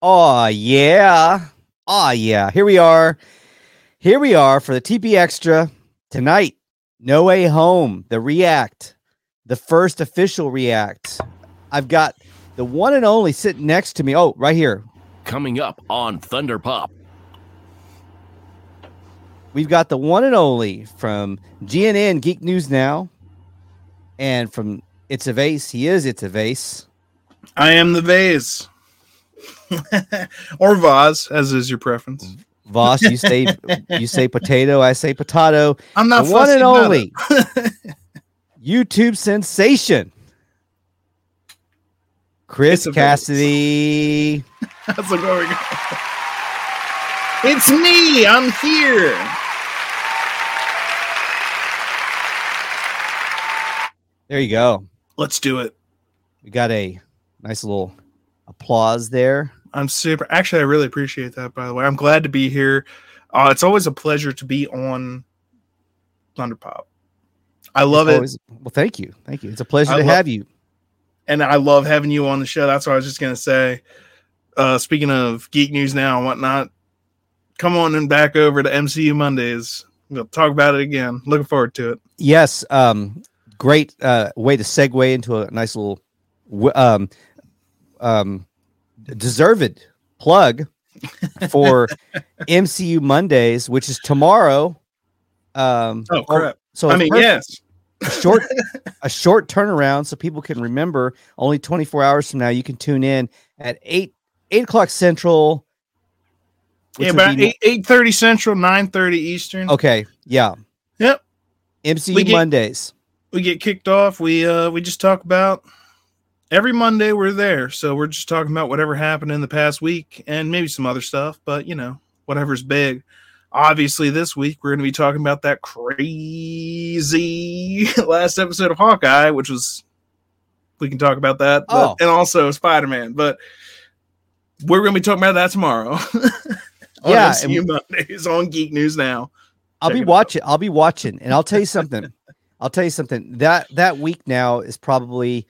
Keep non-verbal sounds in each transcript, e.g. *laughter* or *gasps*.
Oh yeah. Oh yeah. Here we are. Here we are for the TP Extra tonight. No Way Home, the React, the first official React. I've got the one and only sitting next to me. Oh, right here. Coming up on Thunder Pop. We've got the one and only from GNN Geek News Now and from It's a Vase. He is It's a Vase. I am the vase. *laughs* or vase, as is your preference. Mm-hmm. Voss, you say you say potato, I say potato. I'm not the one and only. *laughs* YouTube sensation. Chris It's. Cassidy. *laughs* That's where we. It's me. I'm here. There you go. Let's do it. We got a nice little applause there. I'm super. Actually, I really appreciate that. By the way, I'm glad to be here. Uh, it's always a pleasure to be on Thunderpop. I love It's it, well, thank you. Thank you. It's a pleasure I to love- have you. and I love having you on the show. That's what I was just gonna say. Uh, speaking of geek news now and whatnot, come on and back over to MCU Mondays. We'll talk about it again. Looking forward to it. Yes, um, great uh, way to segue into a nice little um, um, deserved plug for *laughs* MCU Mondays, which is tomorrow. Um, Oh crap! So I mean, yes. a short *laughs* a short turnaround so people can remember only 24 hours from now you can tune in at 8 8 o'clock central Yeah, about eight eight thirty Central, nine thirty Eastern. okay yeah Yep. mcu We get- mondays we get kicked off. We uh we just talk about every Monday we're there. So we're just talking about whatever happened in the past week and maybe some other stuff, but you know, whatever's big. Obviously, this week we're going to be talking about that crazy *laughs* last episode of Hawkeye, which was we can talk about that, but, Oh. and also Spider Man. But we're going to be talking about that tomorrow. *laughs* on Yeah, MCU Mondays on Geek News Now. i'll Check be it out. watching i'll be watching and i'll tell you something *laughs* i'll tell you something that that week now is probably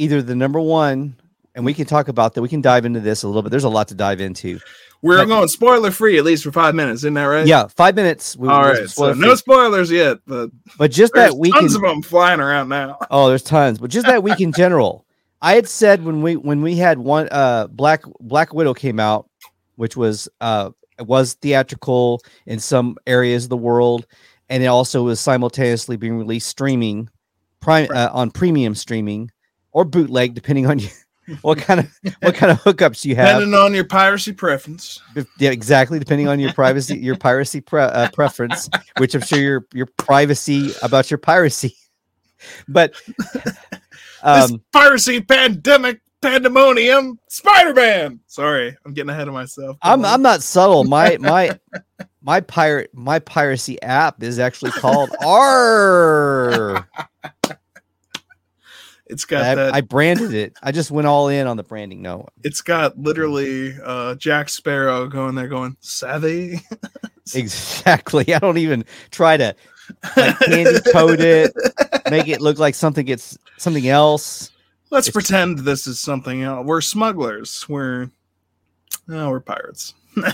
either the number one and we can talk about that we can dive into this a little bit there's a lot to dive into We're But- going spoiler free at least for five minutes, isn't that right? yeah five minutes we, All. So spoil no spoilers yet, but but just that week tons in- of them flying around now. *laughs* Oh, there's tons, but just that week in general. *laughs* I had said when we when we had one uh Black Black Widow came out, which was uh was theatrical in some areas of the world, and it also was simultaneously being released streaming, prime uh, on premium streaming or bootleg, depending on *laughs* you what kind of what kind of hookups you have. Depending on your piracy preference. Yeah, exactly. Depending on your privacy, your piracy pre- uh, preference, which I'm sure your your privacy about your piracy. But *laughs* this um, piracy pandemic pandemonium Spider-Man. Sorry, I'm getting ahead of myself. I'm I'm not subtle. My *laughs* my my pirate my piracy app is actually called R. it's got I, that I branded it. I just went all in on the branding. No, it's got literally uh Jack Sparrow going there going, savvy. *laughs* exactly. I don't even try to like candy coat it, make it look like something it's something else. Let's It's- pretend this is something else. We're smugglers. We're no, we're pirates. *laughs*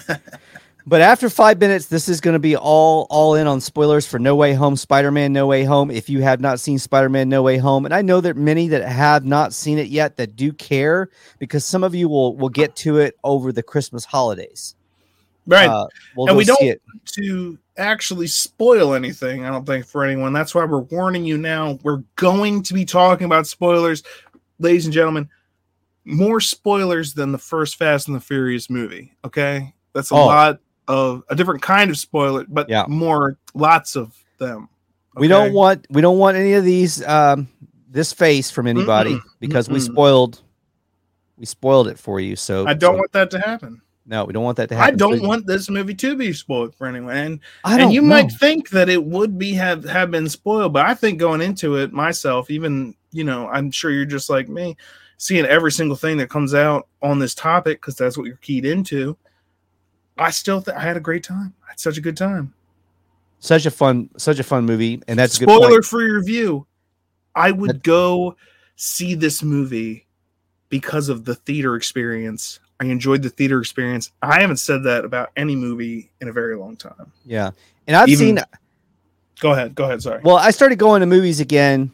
But after five minutes, this is going to be all all in on spoilers for No Way Home, Spider Man No Way Home. If you have not seen Spider Man No Way Home, and I know that many that have not seen it yet that do care, because some of you will will get to it over the Christmas holidays. Right. Uh, we'll And we don't- to actually spoil anything, I don't think, for anyone. That's why we're warning you now. We're going to be talking about spoilers, ladies and gentlemen. More spoilers than the first Fast and the Furious movie. Okay. That's a Oh. lot of a different kind of spoiler, but Yeah. more, lots of them. We don't want we don't want any of these um this face from anybody Mm-mm, because we mm-mm. spoiled we spoiled it for you. So I don't so- want that to happen. no, we don't want that to happen. I don't So- want this movie to be spoiled for anyone. And I and you know. might think that it would be have have been spoiled, but I think going into it myself, even you know, I'm sure you're just like me, seeing every single thing that comes out on this topic because that's what you're keyed into. I still think I had a great time. I had such a good time. such a fun such a fun movie, and that's a good Spoiler free review. I would That- go see this movie because of the theater experience I enjoyed the theater experience. I haven't said that about any movie in a very long time. Yeah, and I've Even- seen. Go ahead. Go ahead. Sorry. Well, I started going to movies again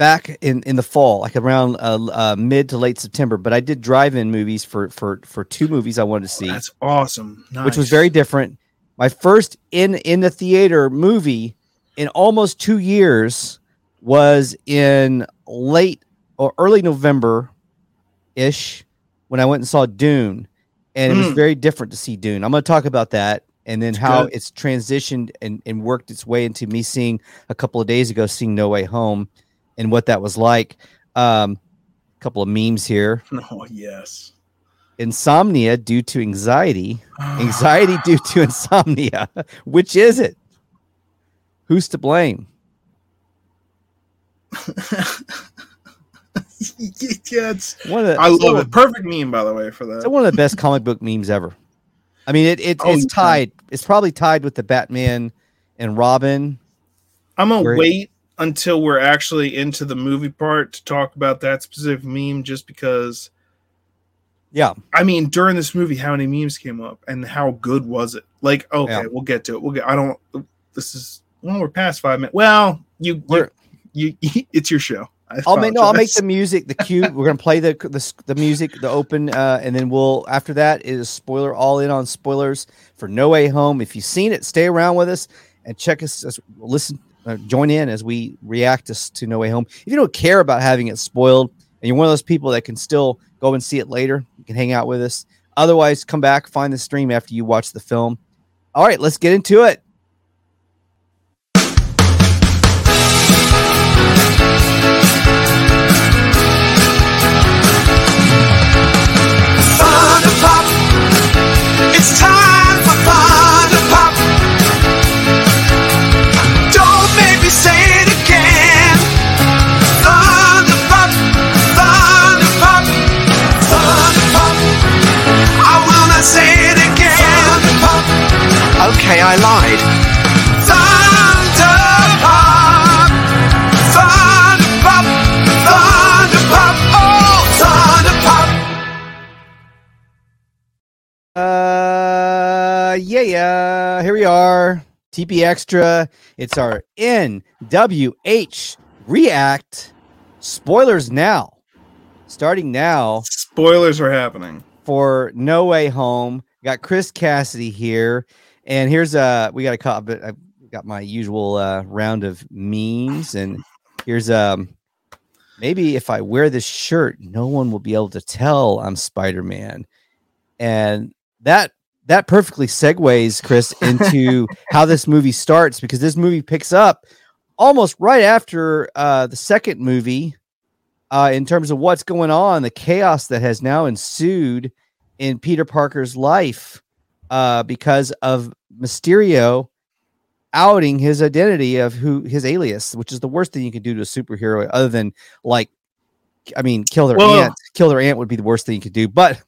back in in the fall, like around uh, uh, mid to late September. But I did drive-in movies for for for two movies I wanted to see. That's awesome. which was very different. My first in in the theater movie in almost two years was in late or early November ish when I went and saw Dune, and it was Mm. very different to see Dune. I'm going to talk about that and then how good. it's transitioned and, and worked its way into me seeing a couple of days ago seeing No Way Home and what that was like. Um, a couple of memes here. *laughs* Oh yes. Insomnia due to anxiety anxiety due to *sighs* insomnia. *laughs* Which is it? Who's to blame? *laughs* yeah, One of the, I love it. Perfect meme, by the way, for It's that. one of the best comic book memes ever. I mean, it, it Oh, it's yeah. tied. It's probably tied with the Batman and Robin. I'm gonna wait until we're actually into the movie part to talk about that specific meme, just because. Yeah, I mean, during this movie, how many memes came up, and how good was it? Like, okay, Yeah. we'll get to it. We'll get. I don't. This is well, we're past five minutes. Well, you, We're- you, you, *laughs* it's your show. I I'll make no. I'll make the music, the cue. We're gonna play the the, the music, the open, uh, and then we'll after that is spoiler all in on spoilers for No Way Home. If you've seen it, stay around with us and check us. As, listen, uh, join in as we react us to No Way Home. If you don't care about having it spoiled, and you're one of those people that can still go and see it later, you can hang out with us. Otherwise, come back, find the stream after you watch the film. All right, let's get into it. Okay, I lied. Pop. Pop. Pop. Oh, fun pop. Uh, yeah, yeah. Here we are. TP Extra. It's our NWH React. Spoilers now. Starting now Spoilers are happening. for No Way Home. Got Chris Cassidy here, and here's uh we got a cop, but I got my usual uh, round of memes, and here's um maybe if I wear this shirt, no one will be able to tell I'm Spider Man, and that that perfectly segues Chris *laughs* into how this movie starts because this movie picks up almost right after uh, the second movie uh, in terms of what's going on, the chaos that has now ensued in Peter Parker's life uh, because of Mysterio outing his identity of who his alias, which is the worst thing you can do to a superhero, other than like, I mean, kill their Well- aunt. Kill their aunt would be the worst thing you could do. But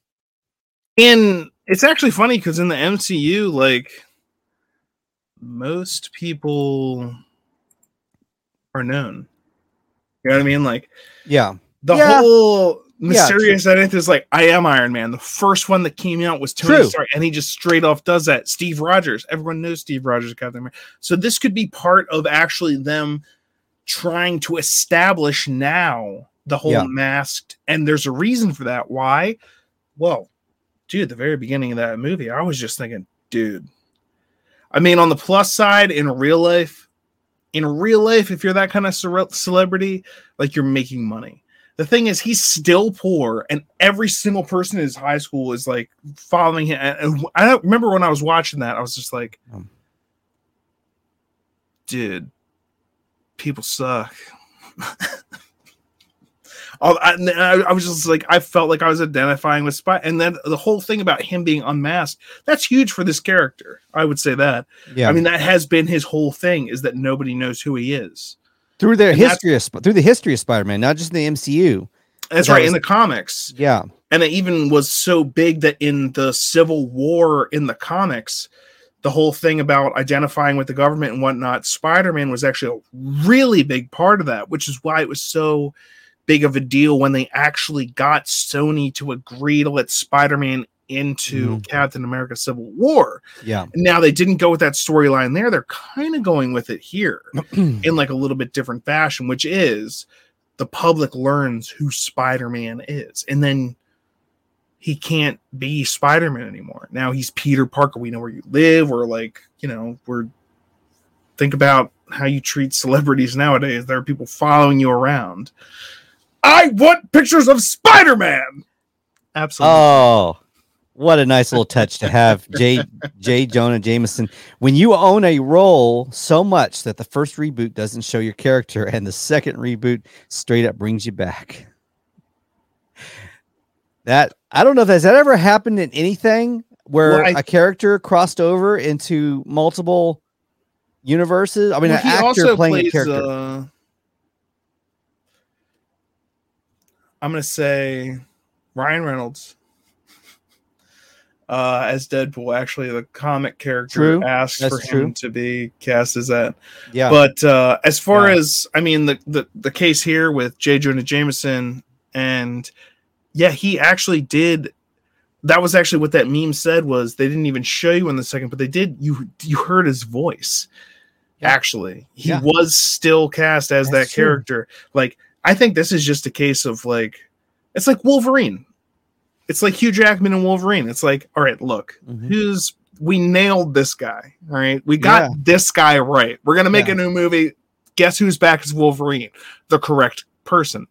And it's actually funny because in the MCU, like most people are known. You know what I mean? Like yeah, the Yeah. whole Yeah, mysterious identity is like, I am Iron Man. The first one that came out was Tony True. Stark, and he just straight off does that. Steve Rogers, everyone knows Steve Rogers, Captain America. So this could be part of actually them trying to establish now the whole Yeah. masked, and there's a reason for that. Why? Well, dude, the very beginning of that movie, I was just thinking, dude. I mean, on the plus side, in real life, in real life, if you're that kind of celebrity, like you're making money. The thing is, he's still poor, and every single person in his high school is like following him. And I remember when I was watching that, I was just like, Um. dude, people suck. *laughs* I, I, was just like, I felt like I was identifying with Spy, and then the whole thing about him being unmasked, that's huge for this character. I would say that. yeah. I mean, that has been his whole thing is that nobody knows who he is. Through the and history of through the history of Spider-Man, not just in the MCU. That's right was- in the comics, Yeah, and it even was so big that in the Civil War in the comics, the whole thing about identifying with the government and whatnot, Spider-Man was actually a really big part of that, which is why it was so big of a deal when they actually got Sony to agree to let Spider-Man into mm-hmm. Captain America Civil War. Yeah. Now they didn't go with that storyline there. They're kind of going with it here *clears throat* in like a little bit different fashion, which is the public learns who Spider-Man is. And then he can't be Spider-Man anymore. Now he's Peter Parker. We know where you live, or like, you know, we're think about how you treat celebrities nowadays. There are people following you around. I want pictures of Spider-Man. Absolutely. Oh, what a nice little touch to have *laughs* J. J. Jonah Jameson. When you own a role so much that the first reboot doesn't show your character, and the second reboot straight up brings you back. That I don't know if has that ever happened in anything where Well, I- a character crossed over into multiple universes. I mean, Well, an actor playing a character. uh, I'm gonna say Ryan Reynolds uh, as Deadpool. Actually, the comic character True. asked That's for him to be cast as that. yeah, But uh, as far Yeah. as I mean, the, the the case here with J. Jonah Jameson, and yeah, he actually did. That was actually what that meme said was they didn't even show you in the second, but they did. You you heard his voice. Yeah. Actually, he Yeah. was still cast as That's that true. character. Like I think this is just a case of like it's like Wolverine. It's like Hugh Jackman and Wolverine. It's like, all right, look, Mhm. who's we nailed this guy. All right. We got Yeah. this guy right. We're gonna make Yeah. a new movie. Guess who's back as Wolverine? The correct person.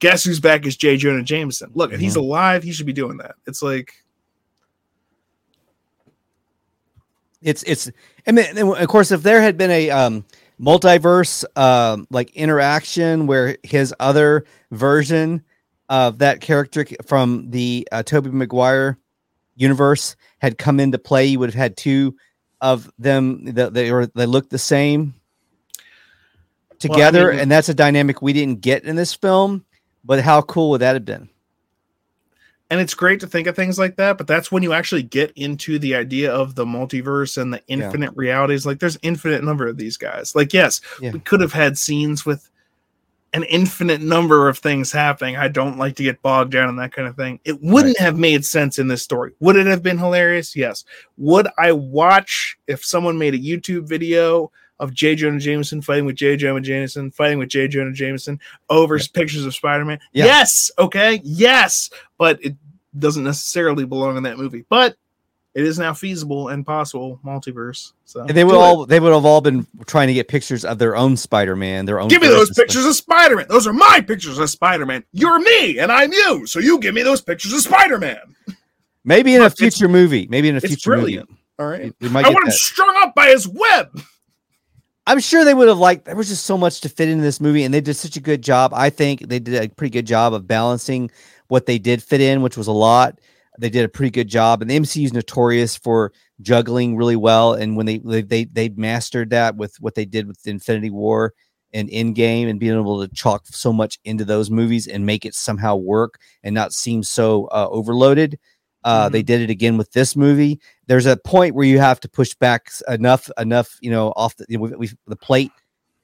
Guess who's back as J. Jonah Jameson? Look, if Mm-hmm. he's alive, he should be doing that. It's like it's it's and then, then, of course if there had been a um multiverse um like interaction where his other version of that character from the uh, Tobey Maguire universe had come into play you would have had two of them that they were they look the same together mean- and that's a dynamic we didn't get in this film but how cool would that have been and it's great to think of things like that, but that's when you actually get into the idea of the multiverse and the Yeah. infinite realities. Like there's infinite number of these guys. Like, yes, Yeah. we could have had scenes with an infinite number of things happening. I don't like to get bogged down in that kind of thing. It wouldn't have made sense in this story. Would it have been hilarious? Yes. Would I watch if someone made a YouTube video of J. Jonah Jameson fighting with J. Jonah Jameson, fighting with J. Jonah Jameson over pictures of Spider Man? Yeah. Yes. Okay. Yes. But it doesn't necessarily belong in that movie. But it is now feasible and possible multiverse. So and they would do it. all they would have all been trying to get pictures of their own spider-man their own Give me those versions of Spider- pictures of Spider Man. Those are my pictures of Spider Man. You're me and I'm you. So you give me those pictures of Spider Man. Maybe in a Look, it's- future movie. Maybe in a it's future brilliant. movie. All right. We might I get want him strung up by his web. I'm sure they would have liked. There was just so much to fit into this movie, and they did such a good job. I think they did a pretty good job of balancing what they did fit in, which was a lot. They did a pretty good job, and the MCU is notorious for juggling really well. And when they they they, mastered that with what they did with Infinity War and Endgame, and being able to chalk so much into those movies and make it somehow work and not seem so uh, overloaded. Uh, They did it again with this movie. There's a point where you have to push back enough, enough, you know, off the, we, we, the plate.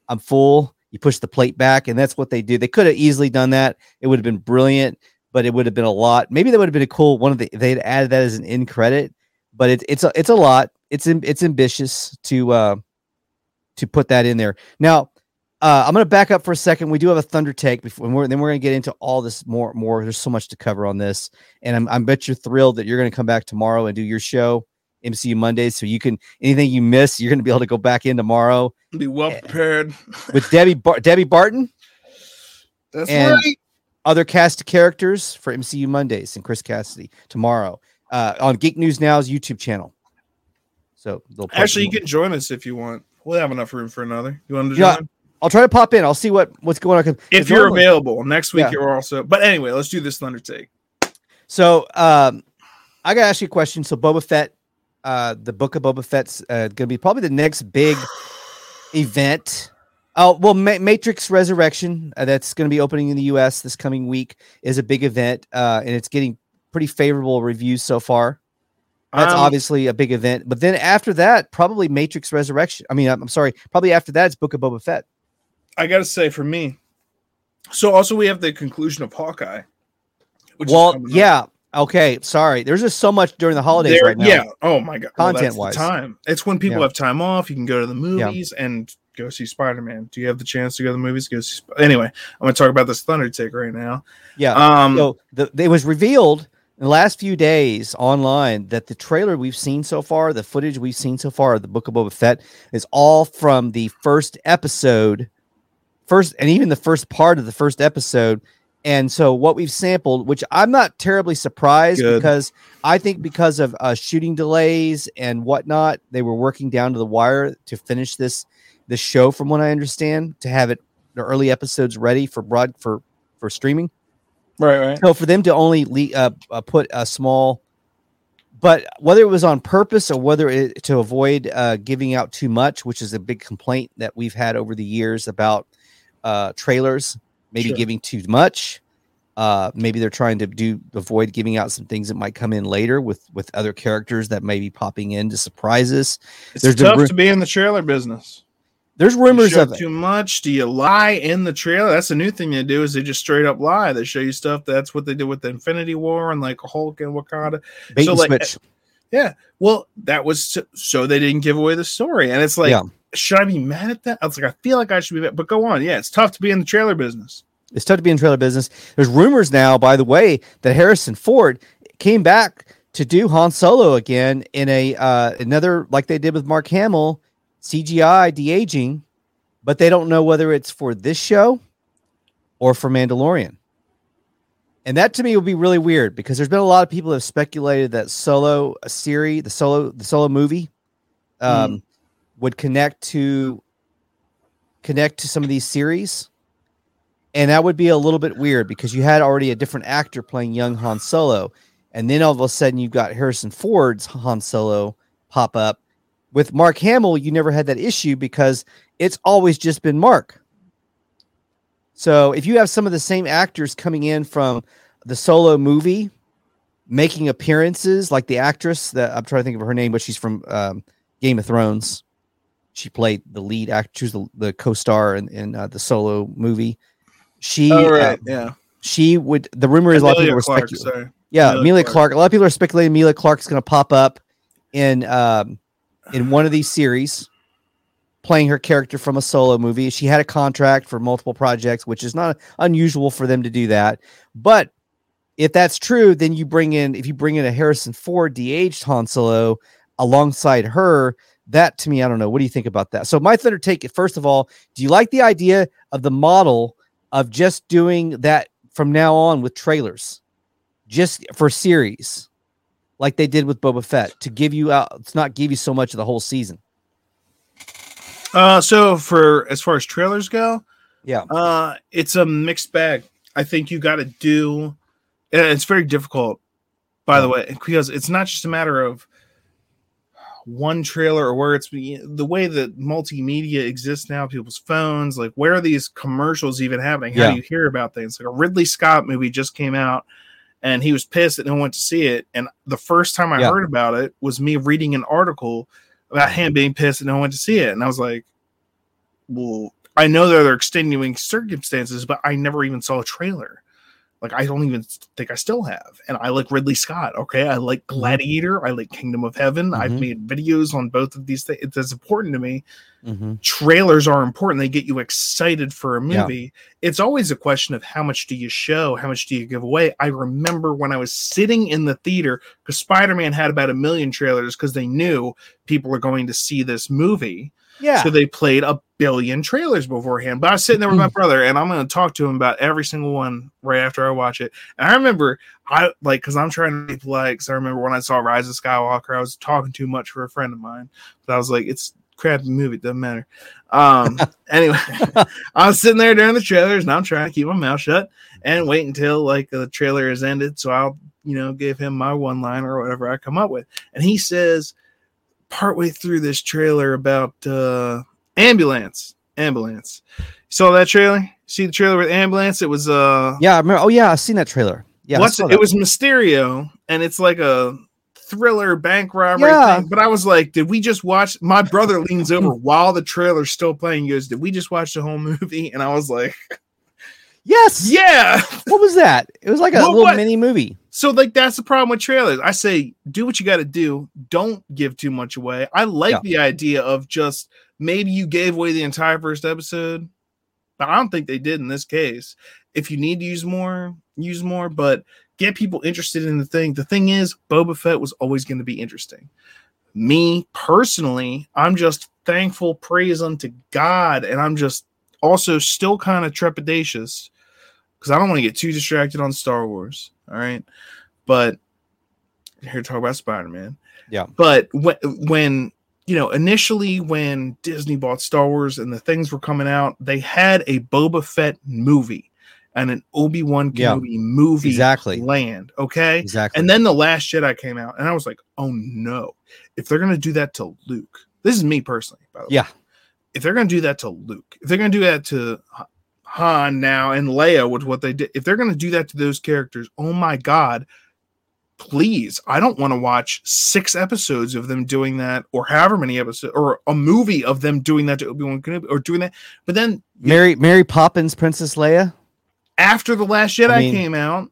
I'm full. You push the plate back, and that's what they do. They could have easily done that. It would have been brilliant, but it would have been a lot. Maybe that would have been a cool one of the. They'd added that as an end credit, but it's it's a it's a lot. It's am- it's ambitious to uh to put that in there. Now, uh, I'm going to back up for a second. We do have a thunder take before, and we're, then we're going to get into all this more. More. There's so much to cover on this, and I'm I bet you're thrilled that you're going to come back tomorrow and do your show, MCU Mondays, so you can anything you miss, you're going to be able to go back in tomorrow Be well prepared. with Debbie Bar- Debbie Barton, That's And- right. Other cast characters for MCU Mondays, and Chris Cassidy tomorrow uh, on Geek News Now's YouTube channel. So they'll Actually, you can join us if you want. We'll have enough room for another. You want to join? I'll try to pop in. I'll see what what's going on. If you're available. Next week Yeah. you're also but anyway, let's do this Thunder take. So um, I gotta ask you a question. So Boba Fett, uh, the book of Boba Fett's uh, gonna be probably the next big *sighs* event. Oh well, Ma- Matrix Resurrection uh, that's going to be opening in the U.S. this coming week is a big event, uh, and it's getting pretty favorable reviews so far. That's Um, obviously a big event, but then after that, probably Matrix Resurrection. I mean, I'm, I'm sorry, probably after that, it's Book of Boba Fett. I gotta say for me, So also we have the conclusion of Hawkeye. which is well, coming up. yeah. Okay, sorry. There's just so much during the holidays There- right now. Yeah. Oh my god. Well, that's the Content-wise. time. It's when people Yeah. have time off. You can go to the movies and go see Spider Man. Do you have the chance to go to the movies? Go see. Sp- anyway, I'm going to talk about this Thunder Tick right now. Yeah. Um. so the, it was revealed in the last few days online that the trailer we've seen so far, the footage we've seen so far of the Book of Boba Fett, is all from the first episode, first and even the first part of the first episode. And so what we've sampled, which I'm not terribly surprised Good. because I think because of uh, shooting delays and whatnot, they were working down to the wire to finish this this show. From what I understand, to have it the early episodes ready for broad for for streaming. right. Right. So for them to only le- uh, uh, put a small, but whether it was on purpose or whether it to avoid uh, giving out too much, which is a big complaint that we've had over the years about uh, trailers, maybe Sure. giving too much. Uh, maybe they're trying to do avoid giving out some things that might come in later with with other characters that may be popping in to surprise us. It's There's tough to be in the trailer business. There's rumors of too much. Do you lie in the trailer? That's the new thing they do is they just straight up lie. They show you stuff. That's what they did with the Infinity War and like Hulk and Wakanda. bait so, and like, switch. Yeah. Well, that was so, so they didn't give away the story. And it's like, Yeah. should I be mad at that? I was like, I feel like I should be mad, but go on. Yeah, it's tough to be in the trailer business. It's tough to be in trailer business. There's rumors now, by the way, that Harrison Ford came back to do Han Solo again in a uh, another like they did with Mark Hamill, CGI de aging, but they don't know whether it's for this show or for Mandalorian. And that to me would be really weird because there's been a lot of people that have speculated that Solo a series, the Solo the Solo movie, um, would connect to connect to some of these series and that would be a little bit weird because you had already a different actor playing young Han Solo, and then all of a sudden you've got Harrison Ford's Han Solo pop up. With Mark Hamill, you never had that issue because it's always just been Mark. So if you have some of the same actors coming in from the Solo movie, making appearances, like the actress that I'm trying to think of her name, but she's from um, Game of Thrones. She played the lead actor. She was the, the co-star in, in uh, the Solo movie. She Oh, uh, right. yeah. she would the rumor is a lot of people were Clarke, speculating. sorry. Yeah, Emilia Emilia Clarke. Clarke. A lot of people are speculating Emilia Clarke's going to pop up in um, in one of these series, playing her character from a solo movie. She had a contract for multiple projects, which is not unusual for them to do that. But if that's true, then you bring in if you bring in a Harrison Ford de-aged Han Solo alongside her. That to me, I don't know. What do you think about that? So my thunder take it. First of all, do you like the idea of the model of just doing that from now on with trailers, just for series, like they did with Boba Fett, to give you out, it's not give you so much of the whole season. Uh, so for as far as trailers go, Yeah. uh, it's a mixed bag. I think you got to do. and It's very difficult, by the way, because it's not just a matter of one trailer or where it's the way that multimedia exists now, people's phones. Like, where are these commercials even happening? How Yeah. do you hear about things? Like a Ridley Scott movie just came out. And he was pissed that no one went to see it. And the first time I Yeah. heard about it was me reading an article about him being pissed that no one went to see it. And I was like, well, I know there are extenuating circumstances, but I never even saw a trailer. Like I don't even think I still have. And I like Ridley Scott. Okay, I like Mm-hmm. Gladiator. I like Kingdom of Heaven. I've Mhm. made videos on both of these things. It's important to me. Mm-hmm. Trailers are important. They get you excited for a Yeah. movie. It's always a question of how much do you show, how much do you give away. I remember when I was sitting in the theater because Spider Man had about a million trailers because they knew people were going to see this movie. Yeah. So they played a billion trailers beforehand. But I was sitting there with my brother, and I'm going to talk to him about every single one right after I watch it. And I remember, I like, because I'm trying to be polite. Because I remember when I saw Rise of Skywalker, I was talking too much for a friend of mine. But I was like, it's crappy movie, it doesn't matter. Um, *laughs* anyway, I was sitting there during the trailers, and I'm trying to keep my mouth shut and wait until like the trailer is ended, so I'll you know give him my one line or whatever I come up with. And he says partway through this trailer about uh ambulance ambulance you saw that trailer see the trailer with ambulance it was uh yeah. I remember. Oh yeah, I've seen that trailer. Yeah. What's it, it was mysterio and it's like a thriller bank robbery Yeah. thing but i was like did we just watch my brother leans over *laughs* while the trailer's still playing he goes did we just watch the whole movie and i was like Yes. Yeah. What was that? It was like a Well, little what- mini movie. So like that's the problem with trailers. I say do what you got to do. Don't give too much away. I like Yeah. the idea of just maybe you gave away the entire first episode, but I don't think they did in this case. If you need to use more, use more, but get people interested in the thing. The thing is, Boba Fett was always going to be interesting. Me personally, I'm just thankful, praise unto God, and I'm just also still kind of trepidatious because I don't want to get too distracted on Star Wars. All right, but here to talk about Spider Man. Yeah. but when when you know initially when Disney bought Star Wars and the things were coming out, they had a Boba Fett movie and an Obi Wan Yeah. Kenobi movie Exactly. land. Okay, Exactly. and then the Last Jedi came out, and I was like, oh no, if they're gonna do that to Luke, this is me personally, by the way. Yeah. If they're gonna do that to Luke, if they're gonna do that to H- Han now and Leia with what they did, if they're gonna do that to those characters, oh my god, please, I don't want to watch six episodes of them doing that, or however many episodes, or a movie of them doing that to Obi Wan Kenobi, or doing that. But then Mary Mary Poppins, Princess Leia. after the last jedi I mean- came out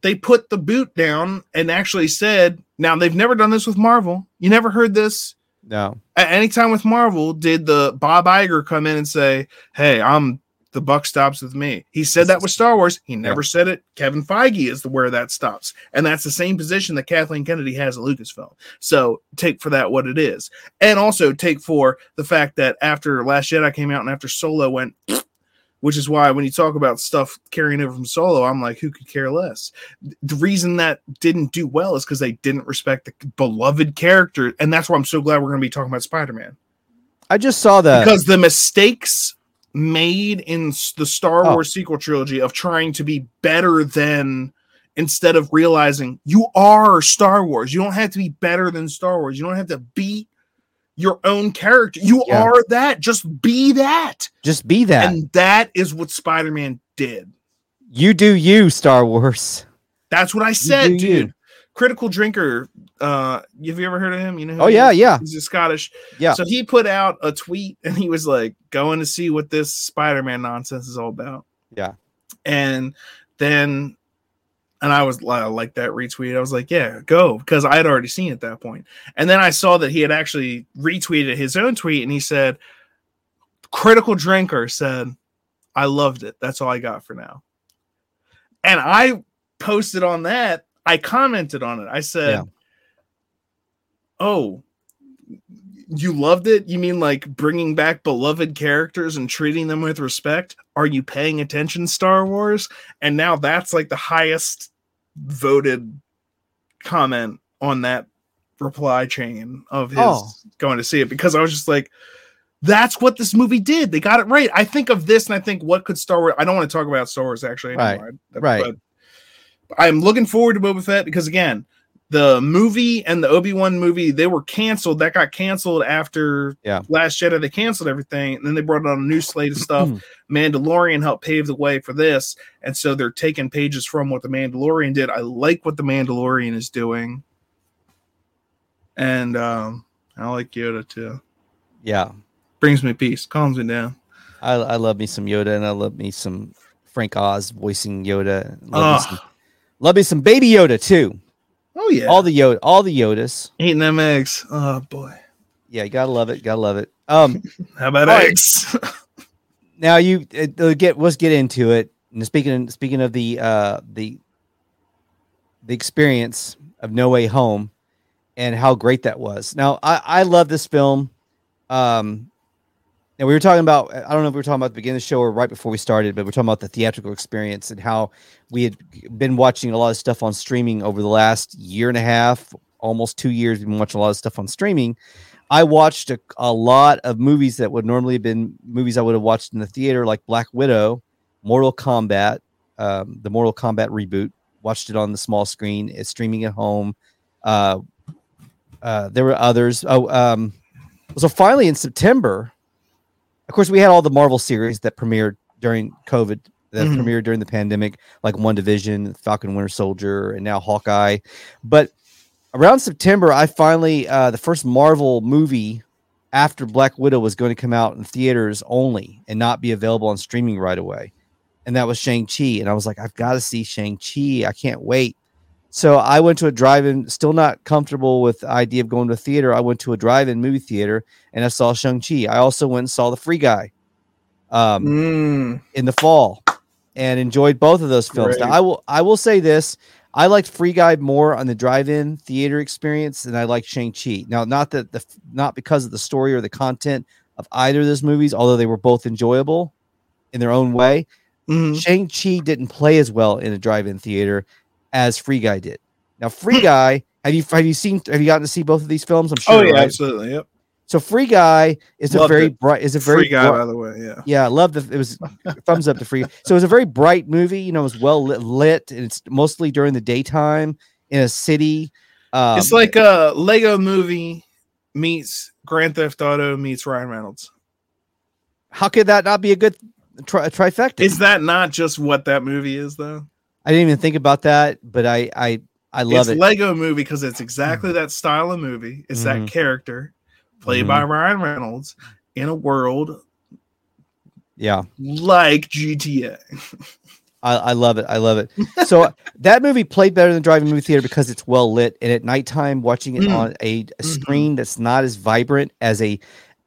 they put the boot down and actually said now they've never done this with marvel you never heard this No. at any time with marvel did the bob Iger come in and say hey i'm the buck stops with me. He said that with star wars. He never said it. Kevin feige is the where that stops. And that's the same position that kathleen kennedy has at lucasfilm. So take for that what it is. And also take for the fact that after last jedi came out and after solo went *sniffs* which is why when you talk about stuff carrying over from solo i'm like who could care less? The reason that didn't do well is because they didn't respect the beloved character. And that's why i'm so glad we're going to be talking about spider-man. I just saw that. because the mistakes made in the star Oh. wars sequel trilogy of trying to be better than instead of realizing you are star wars you don't have to be better than star wars you don't have to beat your own character you Yeah. are that just be that just be that. and that is what spider-man did you do you, Star Wars. That's what I said, do you. dude. Critical drinker. Uh, have you ever heard of him? You know? who Oh yeah, is? yeah. He's a Scottish. Yeah. So he put out a tweet and he was like, going to see what this Spider-Man nonsense is all about. Yeah. And then, and I was li- like that retweet. I was like, yeah, go because I had already seen it at that point. And then I saw that he had actually retweeted his own tweet and he said, critical drinker said, I loved it. That's all I got for now. And I posted on that. I commented on it. I said, Yeah. "Oh, you loved it? You mean like bringing back beloved characters and treating them with respect? Are you paying attention, Star Wars?" And now that's like the highest voted comment on that reply chain of his Oh. going to see it because I was just like, that's what this movie did. They got it right. I think of this and I think, what could Star Wars? I don't want to talk about Star Wars actually. anymore. I- right. But I'm looking forward to Boba Fett because again, the movie and the Obi Wan movie they were canceled. That got canceled after Yeah. Last Jedi. They canceled everything, and then they brought on a new slate of stuff. *clears throat* Mandalorian helped pave the way for this, and so they're taking pages from what the Mandalorian did. I like what the Mandalorian is doing, and um, I like Yoda too. Yeah. Brings me peace, calms me down. I, I love me some Yoda and I love me some Frank Oz voicing Yoda. Love, me, some, love me some baby Yoda too. Oh yeah, All the Yoda, all the Yodas. eating them eggs. Oh boy, Yeah, you gotta love it. Gotta love it. Um, *laughs* how about eggs? *laughs* now you uh, uh, get let's get into it. And speaking speaking of the uh the the experience of No Way Home and how great that was. Now I I love this film. Um, and we were talking about I don't know if we were talking about the beginning of the show or right before we started, but we're talking about the theatrical experience and how we had been watching a lot of stuff on streaming over the last year and a half, almost two years. We've been watching a lot of stuff on streaming. I watched a, a lot of movies that would normally have been movies I would have watched in the theater, like Black Widow, Mortal Kombat, um, the Mortal Kombat reboot. Watched it on the small screen. It's streaming at home. Uh, uh, there were others. Oh, um, so finally in September, of course, we had all the Marvel series that premiered during COVID, that Mhm. premiered during the pandemic, like WandaVision, Falcon Winter Soldier, and now Hawkeye. But around September, I finally uh, the first Marvel movie after Black Widow was going to come out in theaters only and not be available on streaming right away. and that was Shang Chi. And I was like, I've got to see Shang Chi. I can't wait. So I went to a drive-in, still not comfortable with the idea of going to a theater. I went to a drive-in movie theater and I saw Shang Chi. I also went and saw The Free Guy um, Mm, in the fall and enjoyed both of those films. Now, I will I will say this: I liked Free Guy more on the drive-in theater experience than I liked Shang Chi. Now, not that the not because of the story or the content of either of those movies, although they were both enjoyable in their own way. mhm. Shang Chi didn't play as well in a drive-in theater as Free Guy did. Now, Free Guy, have you have you seen have you gotten to see both of these films? I'm sure. Oh yeah, right? absolutely. Yep. So Free Guy is a very it. bright is a very Free guy, bri- by the way. Yeah. yeah, I love the it was *laughs* thumbs up to free. So it was a very bright movie. You know, it was well lit, lit and it's mostly during the daytime in a city. Um, it's like a Lego movie meets Grand Theft Auto meets Ryan Reynolds. how could that not be a good tri- trifecta? Is that not just what that movie is, though? I didn't even think about that, but I I I love it's it. Lego movie because it's exactly that style of movie. It's Mhm. that character played by Ryan Reynolds in a world yeah, like GTA. I, I love it. I love it. So *laughs* that movie played better than driving movie theater because it's well lit, and at nighttime watching it Mm. on a, a Mhm. screen that's not as vibrant as a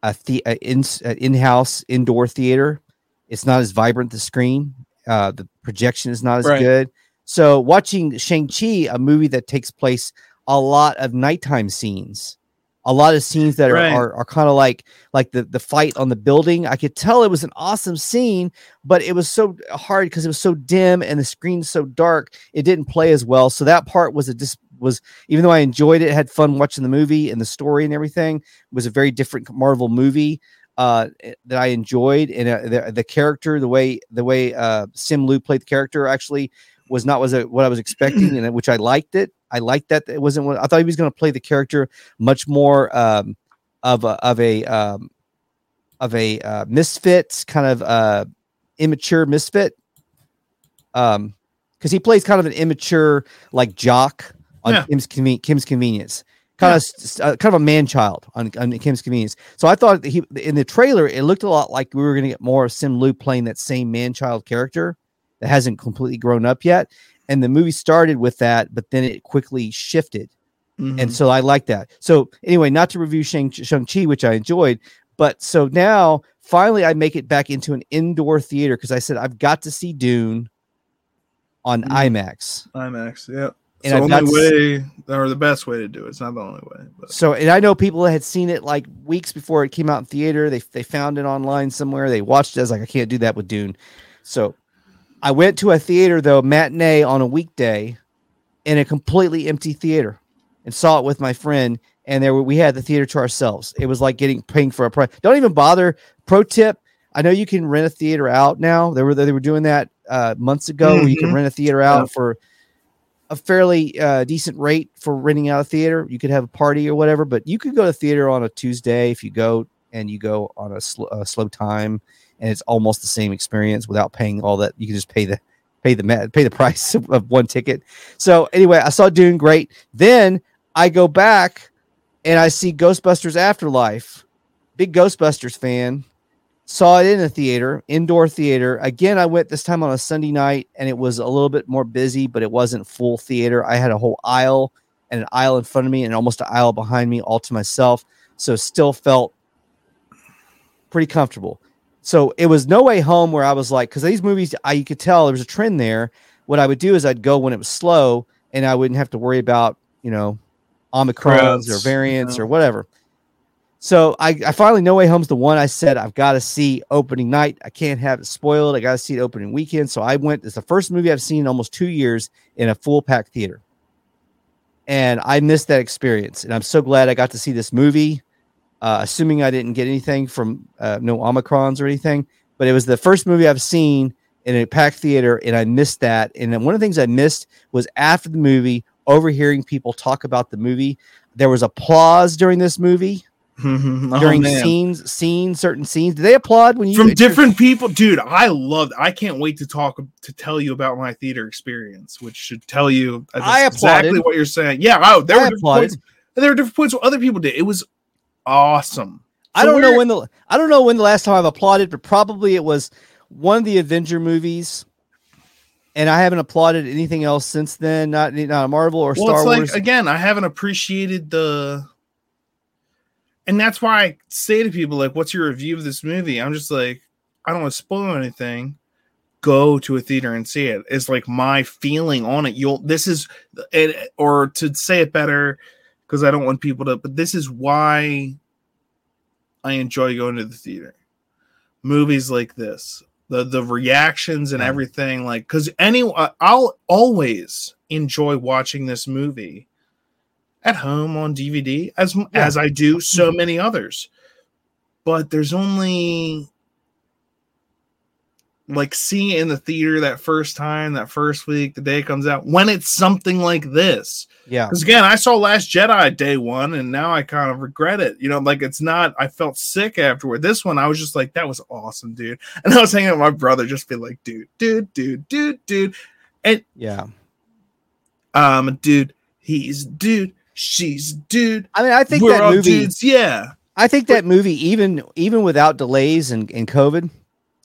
a, the, a in a in-house indoor theater. It's not as vibrant. The screen, uh, the projection is not as Right. good. So watching Shang Chi, a movie that takes place a lot of nighttime scenes, a lot of scenes that are Right. are, are kind of like like the the fight on the building. I could tell it was an awesome scene, but it was so hard because it was so dim and the screen's so dark. It didn't play as well. So that part was a dis was even though I enjoyed it, had fun watching the movie and the story and everything, it was a very different Marvel movie uh that I enjoyed and uh, the, the character the way the way uh Simu Liu played the character actually was not was what I was expecting and which I liked it. I liked that it wasn't what I thought he was going to play the character much more um of a of a um of a uh, misfit kind of uh immature misfit. Um because he plays kind of an immature like jock on Yeah. Kim's conven- Kim's convenience kind of uh, kind of a man child on, on Kim's convenience. So I thought he in the trailer it looked a lot like we were going to get more of Simu Liu playing that same man child character that hasn't completely grown up yet. And the movie started with that, but then it quickly shifted, Mhm. and so I like that. So anyway, not to review Shang Chi, which I enjoyed, but so now finally I make it back into an indoor theater because I said I've got to see Dune on Mhm. IMAX. IMAX. Yep. And It's I've the only way, or the best way to do it. It's not the only way, but So, and I know people that had seen it like weeks before it came out in theater. They they found it online somewhere. They watched it. I was like, I can't do that with Dune. So, I went to a theater though matinee on a weekday, in a completely empty theater, and saw it with my friend. And there we had the theater to ourselves. It was like getting paying for a price. Don't even bother. Pro tip: I know you can rent a theater out now. They were they were doing that uh, months ago, where you can Mhm. rent a theater out Yeah. for a fairly uh, decent rate for renting out a theater. You could have a party or whatever, but you could go to theater on a Tuesday if you go and you go on a, sl- a slow time, and it's almost the same experience without paying all that. You can just pay the pay the pay the price of, *laughs* of one ticket. So anyway, I saw Dune great. Then I go back and I see Ghostbusters Afterlife. Big Ghostbusters fan. Saw it in a theater, indoor theater. Again, I went this time on a Sunday night and it was a little bit more busy, but it wasn't full theater. I had a whole aisle and an aisle in front of me and almost an aisle behind me all to myself. So still felt pretty comfortable. So it was no way home where I was like, because these movies, I you could tell there was a trend there. What I would do is I'd go when it was slow, and I wouldn't have to worry about you know omicrons Crowds, or variants yeah. or whatever. So I, I finally No Way Home's the one I said I've got to see opening night. I can't have it spoiled. I got to see it opening weekend. So I went. It's the first movie I've seen in almost two years in a full pack theater, and I missed that experience. And I'm so glad I got to see this movie uh, assuming I didn't get anything from uh, no omicrons or anything. But it was the first movie I've seen in a packed theater, and I missed that. And then one of the things I missed was after the movie, overhearing people talk about the movie. There was applause during this movie Mm-hmm. Oh, during man. scenes, scenes, certain scenes. Did they applaud when you from different people, dude. I loved. I can't wait to talk to tell you about my theater experience, which should tell you I exactly applauded. what you're saying. Yeah, oh, there I were points. There were different points where other people did. It was awesome. I don't know when the I don't know when the last time I've applauded, but probably it was one of the Avenger movies and I haven't applauded anything else since then. Not not Marvel or well, Star it's like Wars. again, I haven't appreciated the, and that's why I say to people like, "What's your review of this movie?" I'm just like, I don't want to spoil anything. Go to a theater and see it. It's like my feeling on it. You'll this is it, or to say it better, because I don't want people to. But this is why I enjoy going to the theater. Movies like this, the the reactions and everything, like because any I'll always enjoy watching this movie at home on DVD as Yeah. as I do so many others. But there's only like seeing it in the theater that first time, that first week, the day it comes out, when it's something like this. yeah, Because again, I saw Last Jedi day one, and now I kind of regret it. You know, like it's not. I felt sick afterward. This one, I was just like, that was awesome, dude. *laughs* And I was hanging out with my brother, just be like, dude, dude, dude, dude, dude, And yeah. um, dude, he's dude, she's dude. I mean, I think that movie. dudes, yeah. I think that movie, even even without delays and, and COVID,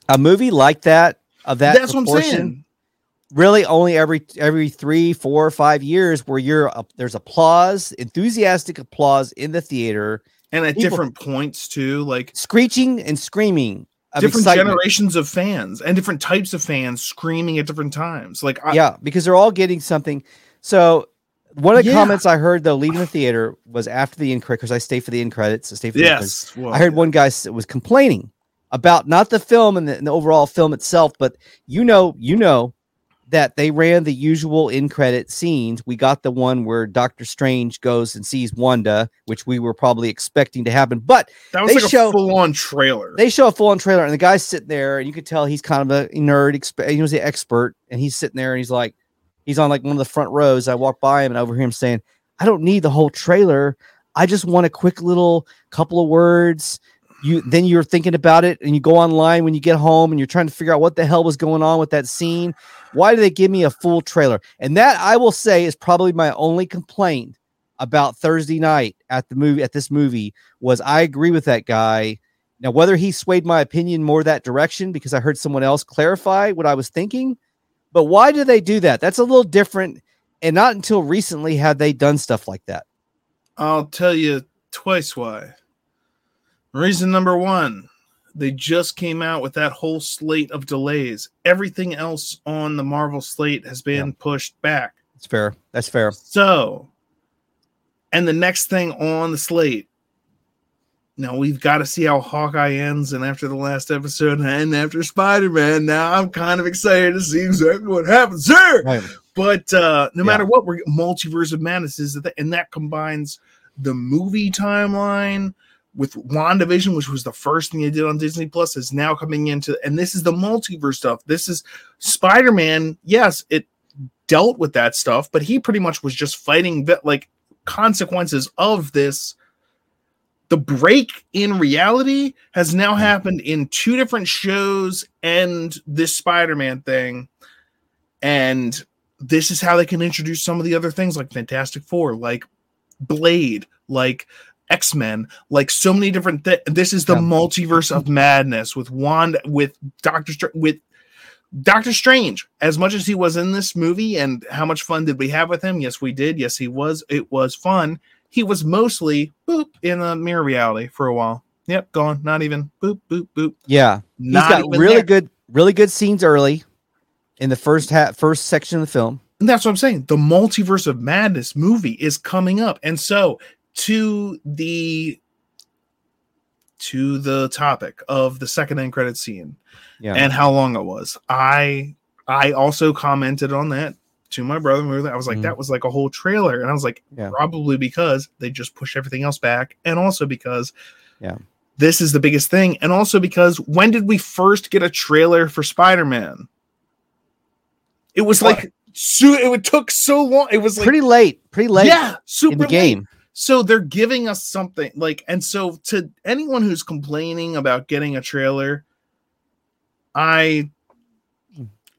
a movie like that of that That's what I'm saying. really only every every three, four, or five years where you're uh, there's applause, enthusiastic applause in the theater, And at People- different points too, like screeching and screaming. Of different excitement. generations of fans and different types of fans screaming at different times. Like, I, yeah, because they're all getting something. So one of the Yeah. comments I heard though leaving the theater was after the end credits because I stay for the end credits. I stay for the end credits. yes. Well, I heard one guy was complaining about not the film and the, and the overall film itself, but you know, you know that they ran the usual in credit scenes. We got the one where Doctor Strange goes and sees Wanda, which we were probably expecting to happen, but that was they like show- a full-on trailer. they show a full on trailer and the guy's sitting there and you could tell he's kind of a nerd, exp- he was the expert, and he's sitting there and he's like, he's on like one of the front rows. I walk by him and I overhear him saying, I don't need the whole trailer. I just want a quick little couple of words. You then you're thinking about it and you go online when you get home and you're trying to figure out what the hell was going on with that scene. Why do they give me a full trailer? And that I will say is probably my only complaint about Thursday night at the movie at this movie was I agree with that guy. Now, whether he swayed my opinion more that direction because I heard someone else clarify what I was thinking, but why do they do that? That's a little different. And not until recently had they done stuff like that. I'll tell you twice why. Reason number one, they just came out with that whole slate of delays. Everything else on the Marvel slate has been pushed back. That's fair. That's fair. So, and the next thing on the slate, now we've got to see how Hawkeye ends. And after the last episode and after Spider Man, now I'm kind of excited to see exactly what happens there. Right. But uh, no Yeah. matter what, we're multiverse of madness is that, and that combines the movie timeline with WandaVision, which was the first thing they did on Disney Plus, is now coming into, and this is the multiverse stuff. This is Spider Man. Yes, it dealt with that stuff, but he pretty much was just fighting like consequences of this. The break in reality has now hmm. happened in two different shows and this Spider Man thing. And this is how they can introduce some of the other things like Fantastic Four, like Blade, like X Men, like so many different things. This is the Yeah. multiverse of madness with Wanda, with Doctor, Str- with Doctor Strange. As much as he was in this movie, and how much fun did we have with him? Yes, we did. Yes, he was. It was fun. He was mostly boop in a mirror reality for a while. Yep, gone. Not even boop boop boop. Yeah. Not He's got really there. good, really good scenes early in the first half, first section of the film. And that's what I'm saying. The multiverse of madness movie is coming up. And so to the to the topic of the second end credit scene Yeah. and how long it was. I I also commented on that to my brother. I was like, Mhm. that was like a whole trailer. And I was like, Yeah. probably because they just push everything else back. And also because Yeah. this is the biggest thing. And also because when did we first get a trailer for Spider-Man? It was What? like so it took so long. It was like pretty late, pretty late yeah, super the late. game. So they're giving us something like, and so to anyone who's complaining about getting a trailer, I,